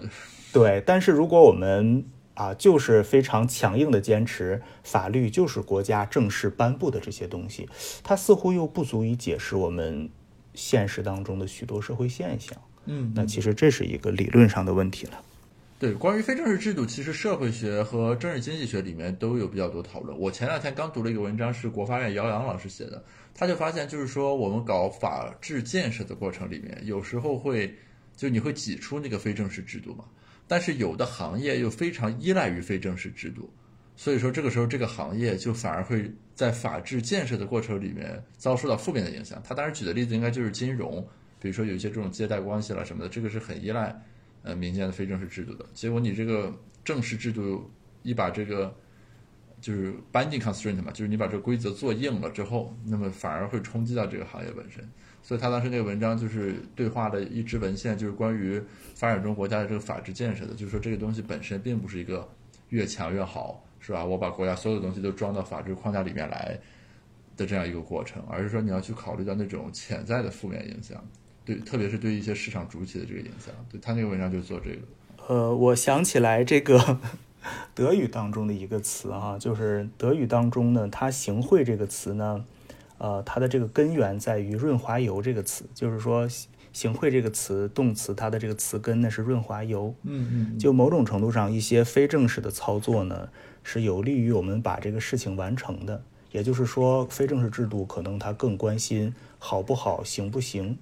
对，但是如果我们啊，就是非常强硬的坚持法律就是国家正式颁布的这些东西，它似乎又不足以解释我们现实当中的许多社会现象。嗯，那其实这是一个理论上的问题了。对，关于非正式制度，其实社会学和政治经济学里面都有比较多讨论。我前两天刚读了一个文章，是国发院姚洋老师写的，他就发现，就是说我们搞法治建设的过程里面，有时候会，就你会挤出那个非正式制度嘛。但是有的行业又非常依赖于非正式制度，所以说这个时候这个行业就反而会在法治建设的过程里面遭受到负面的影响。他当时举的例子应该就是金融，比如说有一些这种借贷关系了什么的，这个是很依赖。呃，民间的非正式制度的结果，你这个正式制度一把这个就是 binding constraint 嘛，就是你把这个规则做硬了之后，那么反而会冲击到这个行业本身。所以他当时那个文章就是对话的一支文献，就是关于发展中国家的这个法治建设的，就是说这个东西本身并不是一个越强越好，是吧？我把国家所有的东西都装到法治框架里面来的这样一个过程，而是说你要去考虑到那种潜在的负面影响，对，特别是对一些市场主体的这个影响。对他那个文章就做这个。呃，我想起来这个 德语当中的一个词啊，就是德语当中呢，它“行贿”这个词呢。呃，它的这个根源在于润滑油这个词，就是说“行贿”这个词动词，它的这个词根呢是润滑油。嗯嗯。就某种程度上，一些非正式的操作呢，是有利于我们把这个事情完成的。也就是说，非正式制度可能它更关心好不好、行不行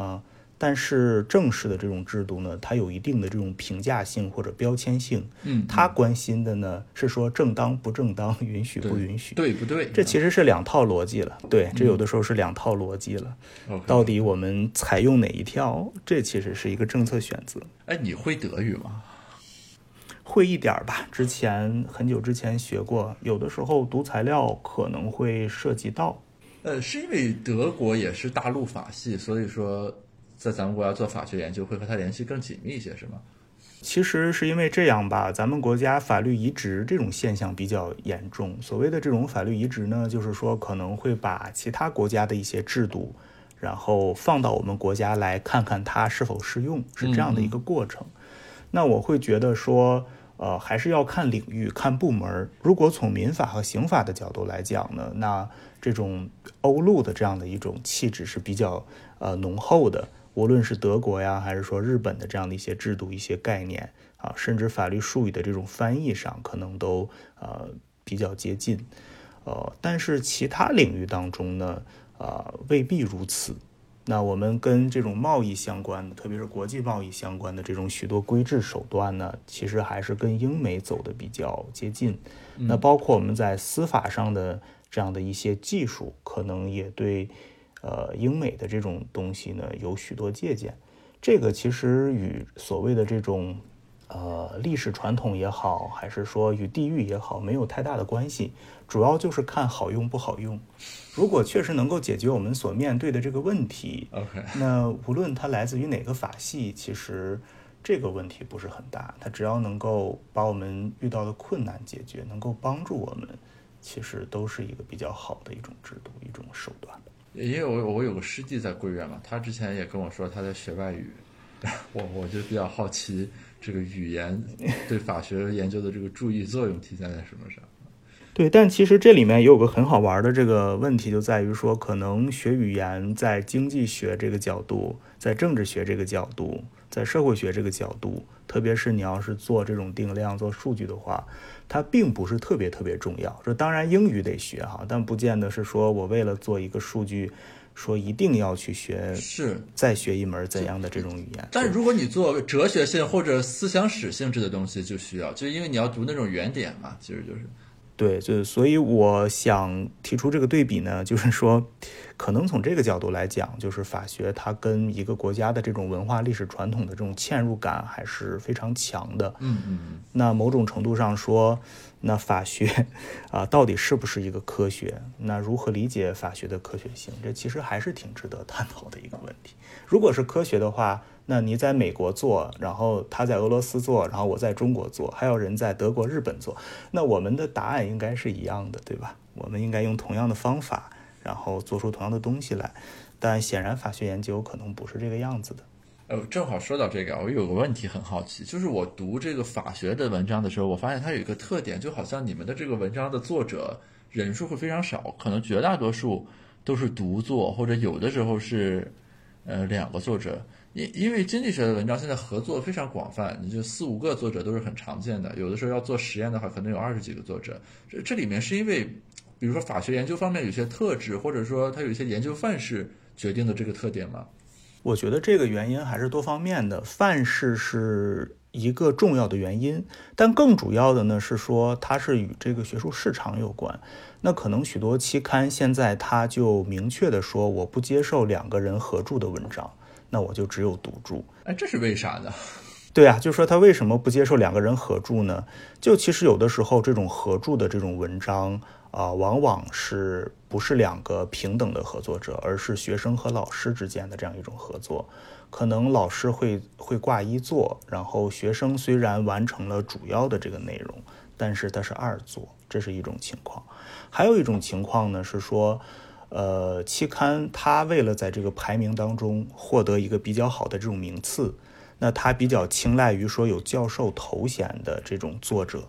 啊。但是正式的这种制度呢，它有一定的这种评价性或者标签性。嗯，他关心的呢是说正当不正当，允许不允许，对不对？这其实是两套逻辑了。对，这有的时候是两套逻辑了。到底我们采用哪一条？这其实是一个政策选择。哎，你会德语吗？会一点吧，之前很久之前学过，有的时候读材料可能会涉及到。呃，是因为德国也是大陆法系，所以说。在咱们国家做法学研究，会和它联系更紧密一些，是吗？其实是因为这样吧，咱们国家法律移植这种现象比较严重。所谓的这种法律移植呢，就是说可能会把其他国家的一些制度，然后放到我们国家来看看它是否适用，是这样的一个过程。那我会觉得说，呃，还是要看领域、看部门。如果从民法和刑法的角度来讲呢，那这种欧陆的这样的一种气质是比较呃浓厚的。无论是德国呀，还是说日本的这样的一些制度、一些概念啊，甚至法律术语的这种翻译上，可能都呃比较接近。呃，但是其他领域当中呢，啊未必如此。那我们跟这种贸易相关的，特别是国际贸易相关的这种许多规制手段呢，其实还是跟英美走的比较接近。那包括我们在司法上的这样的一些技术，可能也对。呃，英美的这种东西呢，有许多借鉴。这个其实与所谓的这种呃历史传统也好，还是说与地域也好，没有太大的关系。主要就是看好用不好用。如果确实能够解决我们所面对的这个问题，OK，那无论它来自于哪个法系，其实这个问题不是很大。它只要能够把我们遇到的困难解决，能够帮助我们，其实都是一个比较好的一种制度、一种手段。因为我我有个师弟在贵院嘛，他之前也跟我说他在学外语，我我就比较好奇这个语言对法学研究的这个注意作用体现在什么上？对，但其实这里面也有个很好玩的这个问题，就在于说，可能学语言在经济学这个角度，在政治学这个角度，在社会学这个角度，特别是你要是做这种定量、做数据的话。它并不是特别特别重要，说当然英语得学哈，但不见得是说我为了做一个数据，说一定要去学是再学一门怎样的这种语言。但如果你做哲学性或者思想史性质的东西，就需要，就因为你要读那种原点嘛，其实就是。对，就所以我想提出这个对比呢，就是说，可能从这个角度来讲，就是法学它跟一个国家的这种文化历史传统的这种嵌入感还是非常强的。嗯嗯。那某种程度上说，那法学 啊，到底是不是一个科学？那如何理解法学的科学性？这其实还是挺值得探讨的一个问题。如果是科学的话。那你在美国做，然后他在俄罗斯做，然后我在中国做，还有人在德国、日本做，那我们的答案应该是一样的，对吧？我们应该用同样的方法，然后做出同样的东西来。但显然，法学研究可能不是这个样子的。呃，正好说到这个，我有个问题很好奇，就是我读这个法学的文章的时候，我发现它有一个特点，就好像你们的这个文章的作者人数会非常少，可能绝大多数都是独作，或者有的时候是呃两个作者。因因为经济学的文章现在合作非常广泛，你就四五个作者都是很常见的。有的时候要做实验的话，可能有二十几个作者。这这里面是因为，比如说法学研究方面有些特质，或者说它有一些研究范式决定的这个特点吗？我觉得这个原因还是多方面的，范式是一个重要的原因，但更主要的呢是说它是与这个学术市场有关。那可能许多期刊现在它就明确的说，我不接受两个人合著的文章。那我就只有独著，哎，这是为啥呢？对啊，就说他为什么不接受两个人合著呢？就其实有的时候这种合著的这种文章啊，往往是不是两个平等的合作者，而是学生和老师之间的这样一种合作。可能老师会会挂一作，然后学生虽然完成了主要的这个内容，但是他是二作，这是一种情况。还有一种情况呢是说，呃，期刊它为了在这个排名当中获得一个比较好的这种名次。那它比较青睐于说有教授头衔的这种作者，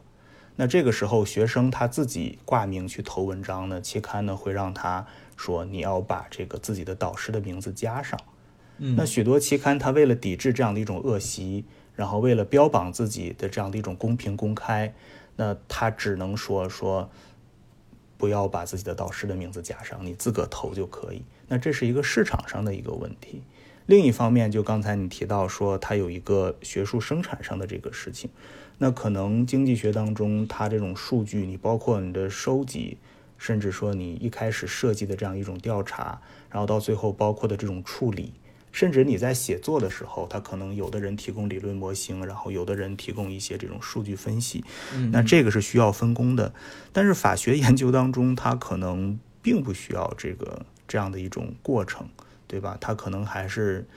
那这个时候学生他自己挂名去投文章呢，期刊呢会让他说你要把这个自己的导师的名字加上。嗯，那许多期刊它为了抵制这样的一种恶习，然后为了标榜自己的这样的一种公平公开，那他只能说说不要把自己的导师的名字加上，你自个投就可以。那这是一个市场上的一个问题。另一方面，就刚才你提到说，它有一个学术生产上的这个事情，那可能经济学当中，它这种数据，你包括你的收集，甚至说你一开始设计的这样一种调查，然后到最后包括的这种处理，甚至你在写作的时候，它可能有的人提供理论模型，然后有的人提供一些这种数据分析，那这个是需要分工的。但是法学研究当中，它可能并不需要这个这样的一种过程。对吧？他可能还是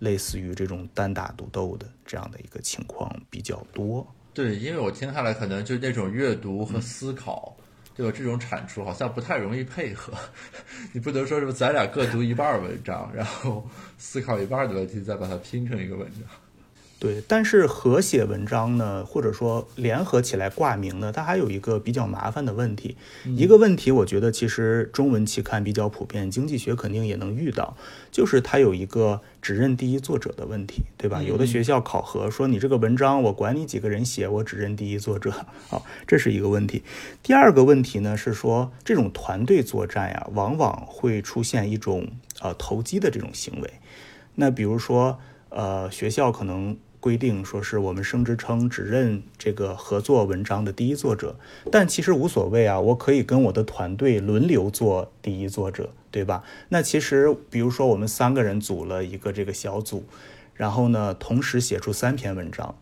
类似于这种单打独斗的这样的一个情况比较多。对，因为我听下来，可能就那种阅读和思考，对吧？这种产出好像不太容易配合。你不能说什么咱俩各读一半文章，然后思考一半的问题，再把它拼成一个文章。对，但是合写文章呢，或者说联合起来挂名呢，它还有一个比较麻烦的问题。一个问题，我觉得其实中文期刊比较普遍，经济学肯定也能遇到，就是它有一个只认第一作者的问题，对吧？有的学校考核说你这个文章，我管你几个人写，我只认第一作者，好，这是一个问题。第二个问题呢是说，这种团队作战呀，往往会出现一种呃投机的这种行为。那比如说，呃，学校可能。规定说是我们升职称只认这个合作文章的第一作者，但其实无所谓啊，我可以跟我的团队轮流做第一作者，对吧？那其实比如说我们三个人组了一个这个小组，然后呢同时写出三篇文章，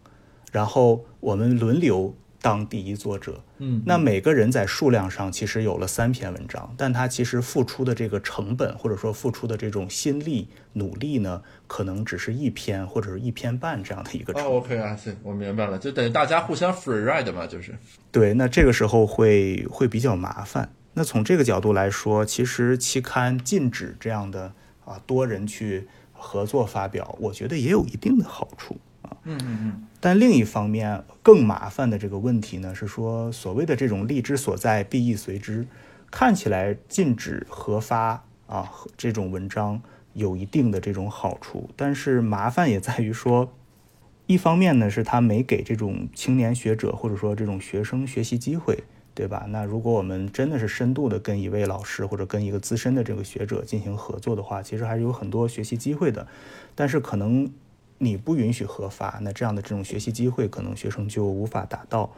然后我们轮流。当第一作者，嗯，那每个人在数量上其实有了三篇文章，但他其实付出的这个成本或者说付出的这种心力努力呢，可能只是一篇或者是一篇半这样的一个。哦，OK 啊，行，我明白了，就等于大家互相 free ride 嘛，就是。对，那这个时候会会比较麻烦。那从这个角度来说，其实期刊禁止这样的啊多人去合作发表，我觉得也有一定的好处啊。嗯嗯嗯，但另一方面更麻烦的这个问题呢，是说所谓的这种利之所在，必亦随之，看起来禁止核发啊这种文章有一定的这种好处，但是麻烦也在于说，一方面呢是他没给这种青年学者或者说这种学生学习机会，对吧？那如果我们真的是深度的跟一位老师或者跟一个资深的这个学者进行合作的话，其实还是有很多学习机会的，但是可能。你不允许合法，那这样的这种学习机会可能学生就无法达到。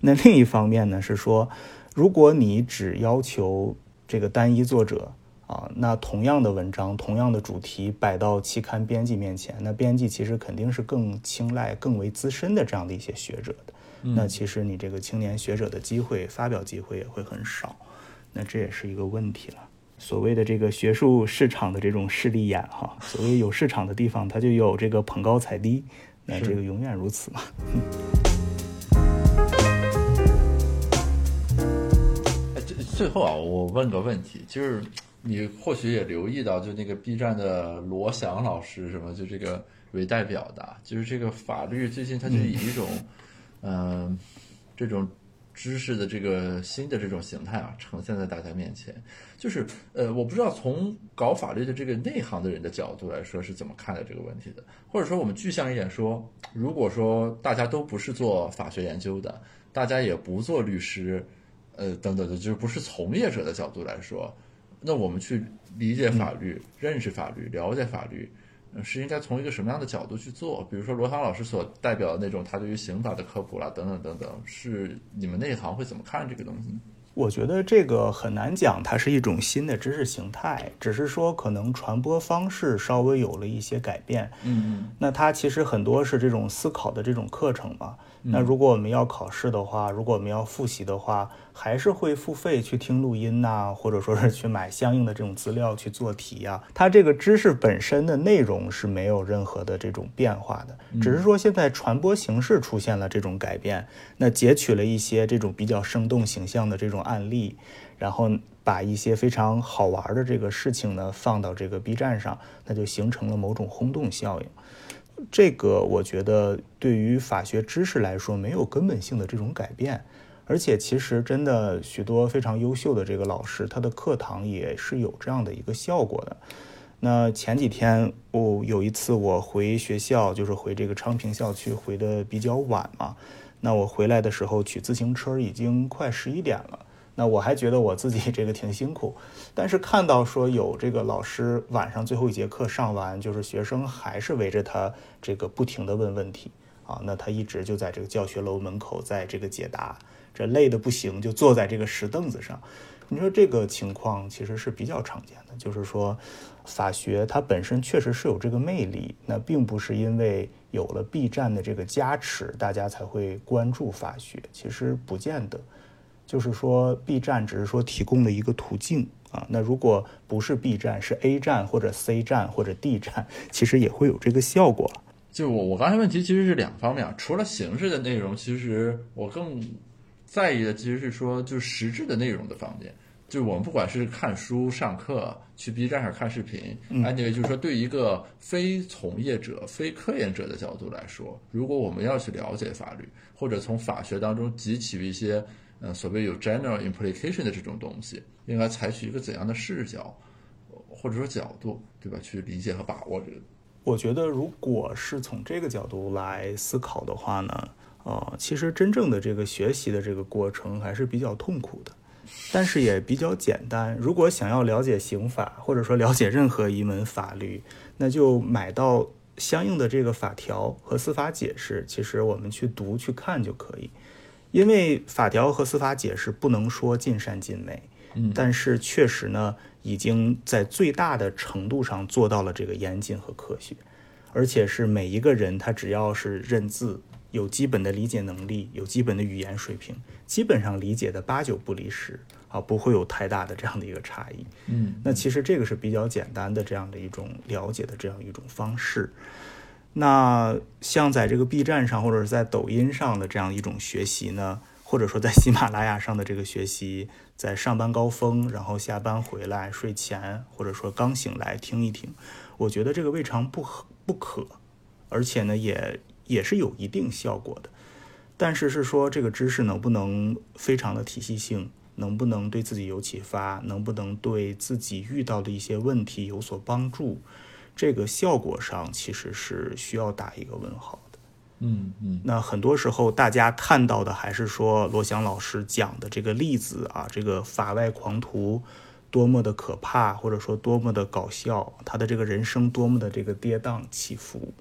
那另一方面呢，是说，如果你只要求这个单一作者啊，那同样的文章、同样的主题摆到期刊编辑面前，那编辑其实肯定是更青睐更为资深的这样的一些学者的。那其实你这个青年学者的机会、发表机会也会很少。那这也是一个问题了。所谓的这个学术市场的这种势利眼哈，所谓有市场的地方，它就有这个捧高踩低，那这个永远如此嘛。哎，最最后啊，我问个问题，就是你或许也留意到，就那个 B 站的罗翔老师什么，就这个为代表的，就是这个法律最近他就以一种嗯这种。知识的这个新的这种形态啊，呈现在大家面前，就是呃，我不知道从搞法律的这个内行的人的角度来说是怎么看待这个问题的，或者说我们具象一点说，如果说大家都不是做法学研究的，大家也不做律师，呃等等的，就是不是从业者的角度来说，那我们去理解法律、认识法律、了解法律。是应该从一个什么样的角度去做？比如说罗翔老师所代表的那种他对于刑法的科普啦，等等等等，是你们内行会怎么看这个东西？我觉得这个很难讲，它是一种新的知识形态，只是说可能传播方式稍微有了一些改变。嗯那它其实很多是这种思考的这种课程嘛。那如果我们要考试的话，如果我们要复习的话，还是会付费去听录音呐、或者说是去买相应的这种资料去做题呀、它这个知识本身的内容是没有任何的这种变化的，只是说现在传播形式出现了这种改变。那截取了一些这种比较生动形象的这种案例，然后把一些非常好玩的这个事情呢放到这个 B 站上，那就形成了某种轰动效应。这个我觉得对于法学知识来说没有根本性的这种改变，而且其实真的许多非常优秀的这个老师，他的课堂也是有这样的一个效果的。那前几天我、有一次我回学校，就是回这个昌平校区回的比较晚嘛，那我回来的时候取自行车已经快十一点了。那我还觉得我自己这个挺辛苦，但是看到说有这个老师晚上最后一节课上完，就是学生还是围着他这个不停的问问题啊，那他一直就在这个教学楼门口在这个解答，这累的不行，就坐在这个石凳子上。你说这个情况其实是比较常见的，就是说法学它本身确实是有这个魅力，那并不是因为有了 B 站的这个加持，大家才会关注法学，其实不见得。就是说，B 站只是说提供了一个途径啊。那如果不是 B 站，是 A 站或者 C 站或者 D 站，其实也会有这个效果。就我我刚才问题其实是两方面，啊除了形式的内容，其实我更在意的其实是说就是实质的内容的方面。就是我们不管是看书、上课、去 B 站上看视频，哎，那个就是说，对一个非从业者、非科研者的角度来说，如果我们要去了解法律，或者从法学当中汲取一些呃所谓有 general implication 的这种东西，应该采取一个怎样的视角或者说角度，对吧？去理解和把握这个。我觉得，如果是从这个角度来思考的话呢，呃，其实真正的这个学习的这个过程还是比较痛苦的，但是也比较简单。如果想要了解刑法，或者说了解任何一门法律，那就买到相应的这个法条和司法解释，其实我们去读去看就可以。因为法条和司法解释不能说尽善尽美，嗯但是确实呢，已经在最大的程度上做到了这个严谨和科学，而且是每一个人他只要是认字，有基本的理解能力，有基本的语言水平，基本上理解的八九不离十啊，不会有太大的这样的一个差异。嗯那其实这个是比较简单的这样的一种了解的这样一种方式。那像在这个 B 站上或者是在抖音上的这样一种学习呢，或者说在喜马拉雅上的这个学习，在上班高峰，然后下班回来睡前，或者说刚醒来听一听，我觉得这个未尝不可不可，而且呢也也是有一定效果的。但是是说这个知识能不能非常的体系性，能不能对自己有启发，能不能对自己遇到的一些问题有所帮助，这个效果上其实是需要打一个问号的。嗯嗯那很多时候大家看到的还是说罗翔老师讲的这个例子啊，这个法外狂徒多么的可怕，或者说多么的搞笑，他的这个人生多么的这个跌宕起伏，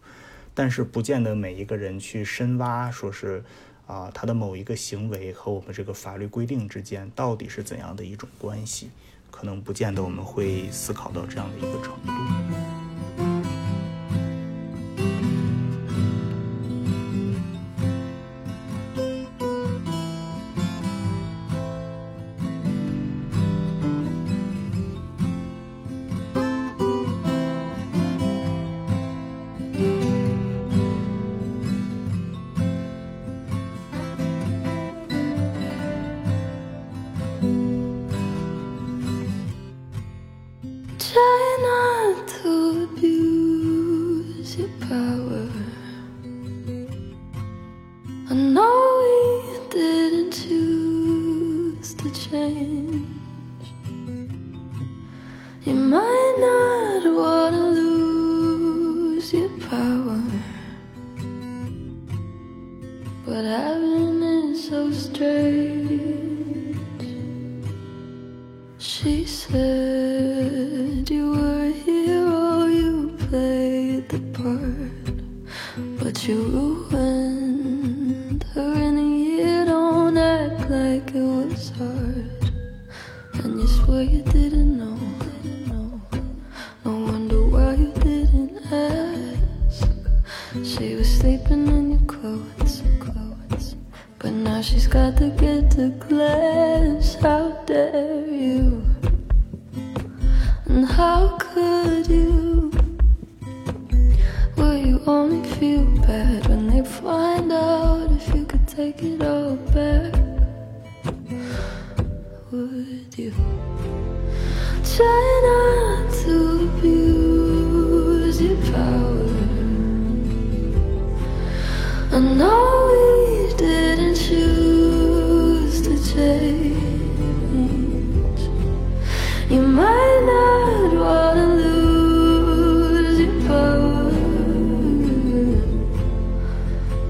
但是不见得每一个人去深挖，说是啊他的某一个行为和我们这个法律规定之间到底是怎样的一种关系，可能不见得我们会思考到这样的一个程度。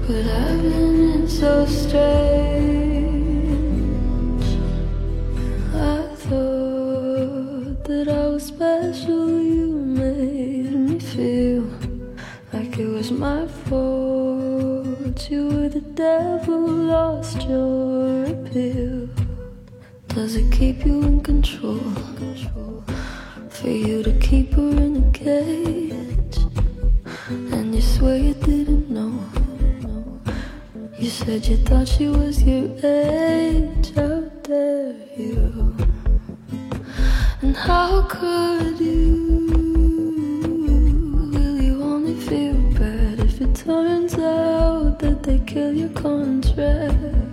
But I've been so strange. I thought that I was special. You made me feel like it was my fault. You were the devil, lost your appeal. Does it keep you in control? For you to keep her in a cage, and you swear you didn't know. You said you thought she was your age. How dare you? And how could you? Will you only feel bad if it turns out that they kill your contract?